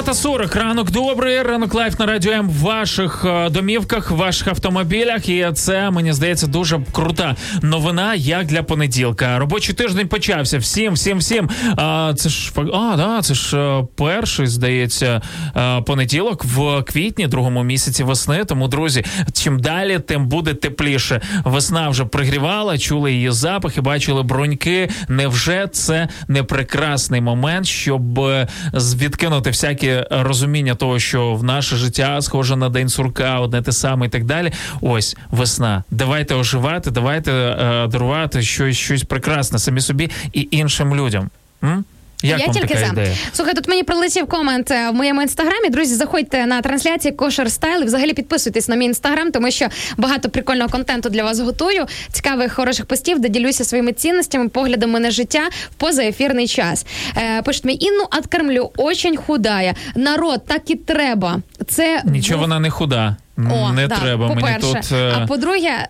A: Дев'ята 40. Ранок добрий. Ранок Life на радіо М в ваших е, домівках, в ваших автомобілях. І це мені здається дуже крута новина, як для понеділка. Робочий тиждень почався. Всім, всім, всім. А, це ж а, да, це ж е, перший, здається, е, понеділок в квітні, другому місяці весни. Тому, друзі, чим далі, тим буде тепліше. Весна вже пригрівала, чули її запахи, бачили бруньки. Невже це не прекрасний момент, щоб відкинути всякі розуміння того, що в наше життя схоже на день сурка, одне те саме і так далі. Ось весна. Давайте оживати, давайте е, дарувати щось, щось прекрасне самі собі і іншим людям. М? Як
B: я
A: вам
B: тільки
A: така
B: за.
A: ідея?
B: Слухай, тут мені прилетів комент е, в моєму інстаграмі. Друзі, заходьте на трансляції Кошер Стайл і взагалі підписуйтесь на мій інстаграм, тому що багато прикольного контенту для вас готую. Цікавих хороших постів, де ділюся своїми цінностями, поглядами на життя в позаефірний час. Е, пишуть мені, Інну откормлю, очень худая. Народ, так і треба. Це
A: Нічого вона не худа.
B: О,
A: не
B: да,
A: треба
B: по-перше.
A: тут. е,
B: А по-друге,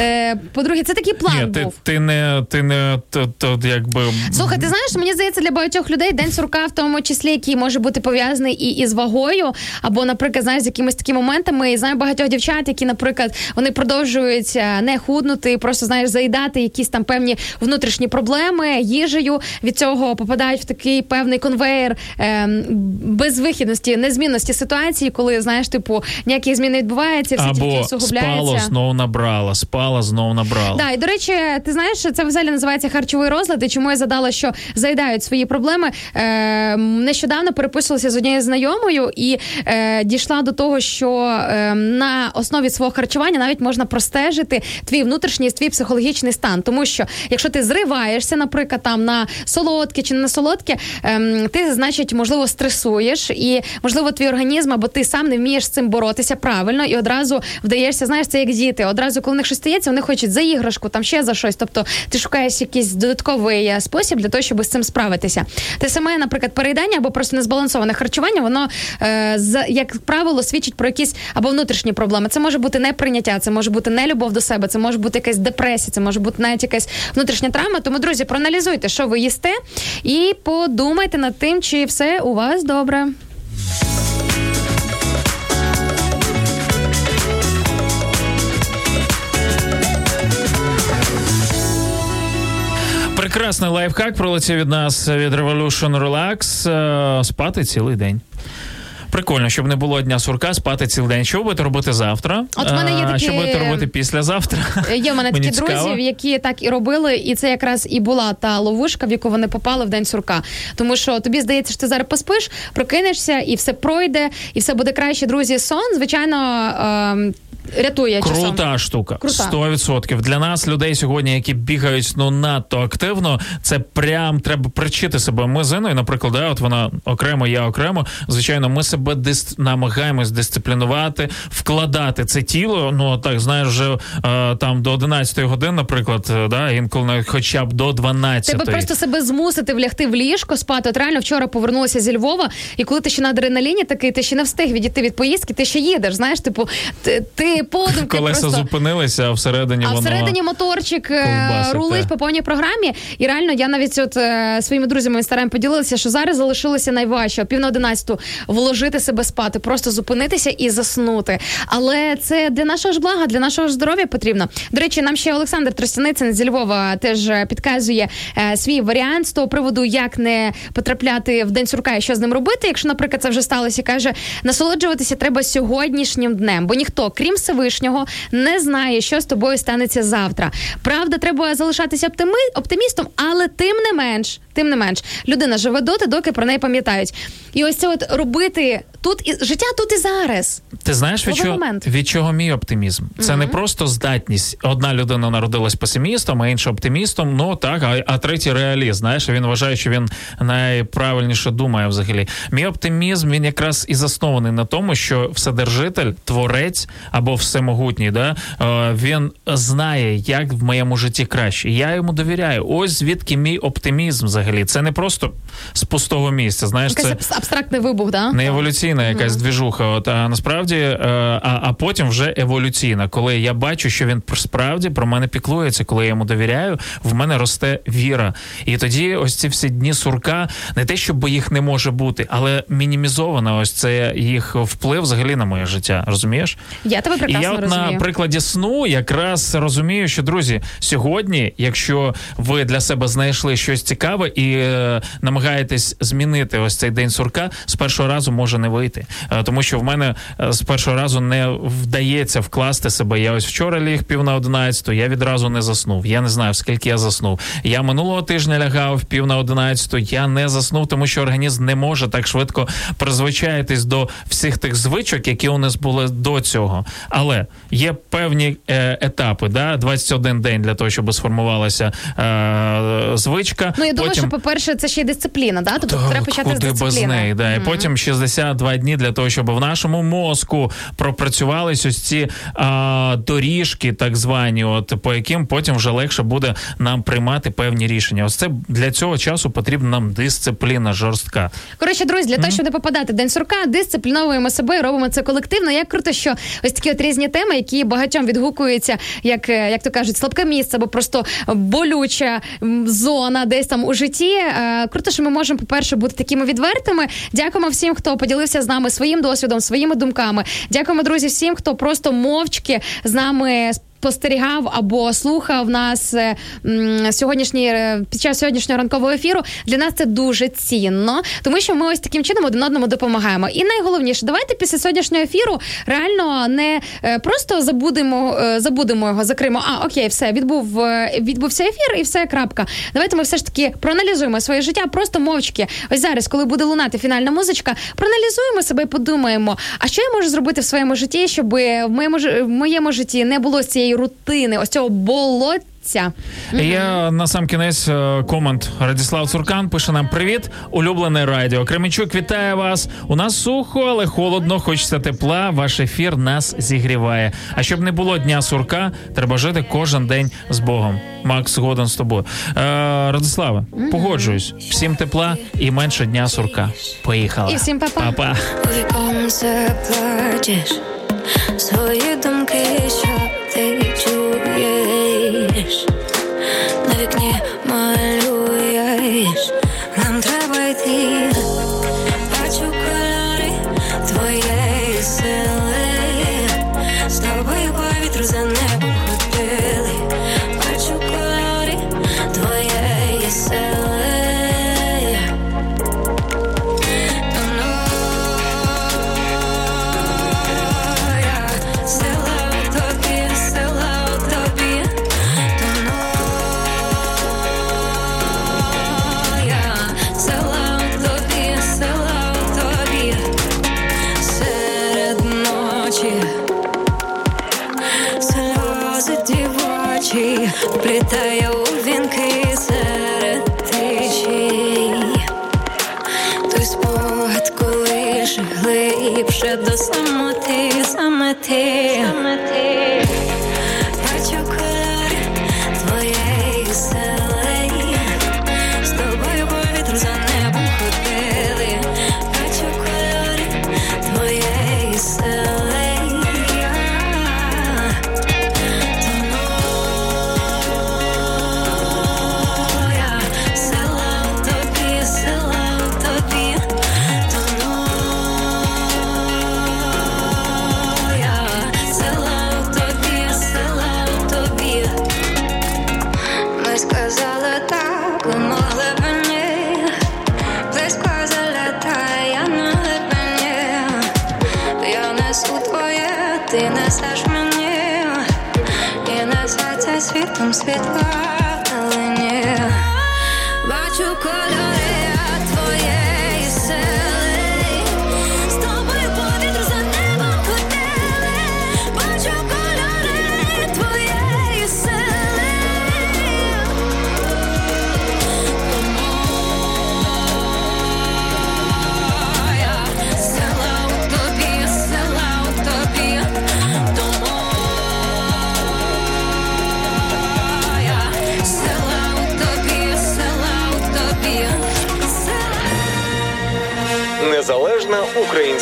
B: е, по-друге, це такий план
A: Ні, ти,
B: був.
A: ти не ти не то, то, якби
B: Слухай, ти знаєш, мені здається, для багатьох людей день сурка, в тому числі, який може бути пов'язаний і із вагою, або, наприклад, знаєш, з якимись такими моментами. І знаю багатьох дівчат, які, наприклад, вони продовжують е, не худнути, просто знаєш, заїдати якісь там певні внутрішні проблеми їжею. Від цього попадають в такий певний конвейер ем, безвихідності, незмінності ситуації, коли знаєш, типу, ніяких змін не відбувається, все тільки
A: Або
B: усугубляється.
A: спало, знову набрала, спала, знову набрала.
B: Да, і до речі, ти знаєш, це взагалі називається харчовий розлад. І чому я задала, що заїдають свої проблеми? Е, нещодавно переписувалася з однією знайомою і е, дійшла до того, що е, на основі свого харчування навіть можна простежити твій внутрішній твій психологічний стан. Тому що якщо ти зриваєшся, наприклад, там на солодке чи не на солодке, ем, ти, значить, можливо, стресуєш, і можливо, твій організм або ти сам не вмієш з цим боротися правильно, і одразу вдаєшся, знаєш, це як діти. Одразу, коли в них щось стається, вони хочуть за іграшку, там ще за щось. Тобто ти шукаєш якийсь додатковий е, спосіб для того, щоб з цим справитися. Те саме, наприклад, переїдання або просто незбалансоване харчування, воно е, як правило свідчить про якісь або внутрішні проблеми. Це може бути неприйняття, це може бути нелюбов до себе, це може бути якась депресія, це може бути навіть якась внутрішня травма. Тому, друзі, проаналізуйте, що ви їсте, і подумайте над тим, чи все у вас добре.
A: Прекрасний лайфхак пролетів від нас від Revolution Relax. Е, Спати цілий день. Прикольно, щоб не було дня сурка, спати цілий день. Що будете робити завтра?
B: От в мене є
A: А,
B: такі-
A: Що будете робити післязавтра?
B: Є в мене такі
A: цікаво.
B: друзі, які так і робили, і це якраз і була та ловушка, в яку вони попали в день сурка. Тому що тобі здається, що ти зараз поспиш, прокинешся, і все пройде, і все буде краще. Друзі, сон, звичайно. Рятує часом.
A: Крута штука.
B: Крута.
A: 100%. Для нас, людей сьогодні, які бігають ну надто активно, це прям треба причити себе. Ми з Іною, наприклад, да, от вона окремо, я окремо. Звичайно, ми себе дис... намагаємось дисциплінувати, вкладати це тіло. Ну так знаєш, вже е, там до 11 години, наприклад, е, да, інколи навіть хоча б до 12.
B: Тебе просто себе змусити влягти в ліжко, спати. От реально вчора повернулася зі Львова, і коли ти ще на адреналіні такий, ти ще не встиг відійти від поїздки, ти ще їдеш. Знаєш, типу, ти, ти подумки
A: Колеса
B: просто...
A: зупинилися, а всередині
B: А
A: воно...
B: всередині моторчик е, рулить
A: та.
B: по повній програмі. І реально я навіть от е, своїми друзями в інстаграмі поділилася, що зараз залишилося найважче о пів на одинадцяту вложити себе спати, просто зупинитися і заснути. Але це для нашого ж блага, для нашого ж здоров'я потрібно. До речі, нам ще Олександр Тростяницин зі Львова теж е, підказує е, свій варіант з того приводу, як не потрапляти в день сурка і що з ним робити. Якщо, наприклад, це вже сталося, каже, насолоджуватися треба сьогоднішнім днем, бо ніхто, крім Всевишнього, не знає, що з тобою станеться завтра. Правда, треба залишатися оптимістом, але тим не менш, тим не менш, людина живе доти, доки про неї пам'ятають. І ось це от робити тут і життя тут і зараз.
A: Ти знаєш, від чого, від чого мій оптимізм? Це не просто здатність. Одна людина народилась песимістом, а інша оптимістом. Ну так, а, а третій реаліст. Знаєш, він вважає, що він найправильніше думає взагалі. Мій оптимізм він якраз і заснований на тому, що вседержитель, творець або всемогутній, да, е, він знає, як в моєму житті краще. Я йому довіряю. Ось звідки мій оптимізм взагалі. Це не просто з пустого місця. Знаєш,
B: Якийсь
A: це
B: абстрактний вибух, да?
A: не еволюційна якась двіжуха. От а насправді, е, а, а потім вже еволюційна. Коли я бачу, що він справді про мене піклується, коли я йому довіряю, в мене росте віра. І тоді ось ці всі дні сурка, не те, щоб їх не може бути, але мінімізовано ось це їх вплив взагалі на моє життя. Розумієш?
B: Я тебе
A: І я от
B: розумію.
A: на прикладі сну якраз розумію, що друзі, сьогодні, якщо ви для себе знайшли щось цікаве і е, намагаєтесь змінити ось цей день сурка, з першого разу може не вийти. Е, тому що в мене е, з першого разу не вдається вкласти себе. Я ось вчора ліг пів на одинадцяту, я відразу не заснув. Я не знаю, скільки я заснув. Я минулого тижня лягав пів на одинадцяту, я не заснув, тому що організм не може так швидко призвичаїтись до всіх тих звичок, які у нас були до цього. Але є певні е, етапи, да? 21 день для того, щоб сформувалася е, звичка.
B: Ну я думаю,
A: Потім...
B: що по-перше, це ще й дисципліна, да? Тобто
A: Так,
B: треба почати з
A: куди без неї, да. І потім 62 дні для того, щоб в нашому мозку пропрацювались ось ці а, доріжки, так звані, от по яким потім вже легше буде нам приймати певні рішення. Ось це для цього часу потрібна нам дисципліна жорстка.
B: Коротше, друзі, для того, щоб не попадати в день сурка, дисципліновуємо себе, і робимо це колективно. Як круто, що ось такі от різні теми, які багатьом відгукуються, як, е, як то кажуть, слабке місце або просто болюча зона десь там у житті. Е, Круто, що ми можемо, по-перше, бути такими відвертими. Дякуємо всім, хто поділився з нами своїм досвідом, своїми думками. Дякуємо, друзі, всім, хто просто мовчки з нами спостерігав або слухав нас е, сьогоднішній е, під час сьогоднішнього ранкового ефіру. Для нас це дуже цінно, тому що ми ось таким чином один одному допомагаємо. І найголовніше, давайте після сьогоднішнього ефіру реально не е, просто забудемо, забудемо його, закриємо. А окей, все відбув відбувся ефір, і все крапка. Давайте ми все ж таки проаналізуємо своє життя, просто мовчки. Ось зараз, коли буде лунати фінальна музичка, проаналізуємо себе і подумаємо, а що я можу зробити в своєму житті, щоб в моєму в моєму житті не було цієї рутини, ось цього болотця.
A: Я на сам кінець е, комент Радіслав Цуркан пише нам привіт, улюблене радіо. Кременчук вітає вас. У нас сухо, але холодно. Хочеться тепла. Ваш ефір нас зігріває. А щоб не було дня сурка, треба жити кожен день з Богом. Макс згоден з тобою. Е, Радиславе, погоджуюсь. Всім тепла і менше дня сурка. Поїхала.
B: І всім па-па.
A: Па-па.
I: Свої думки,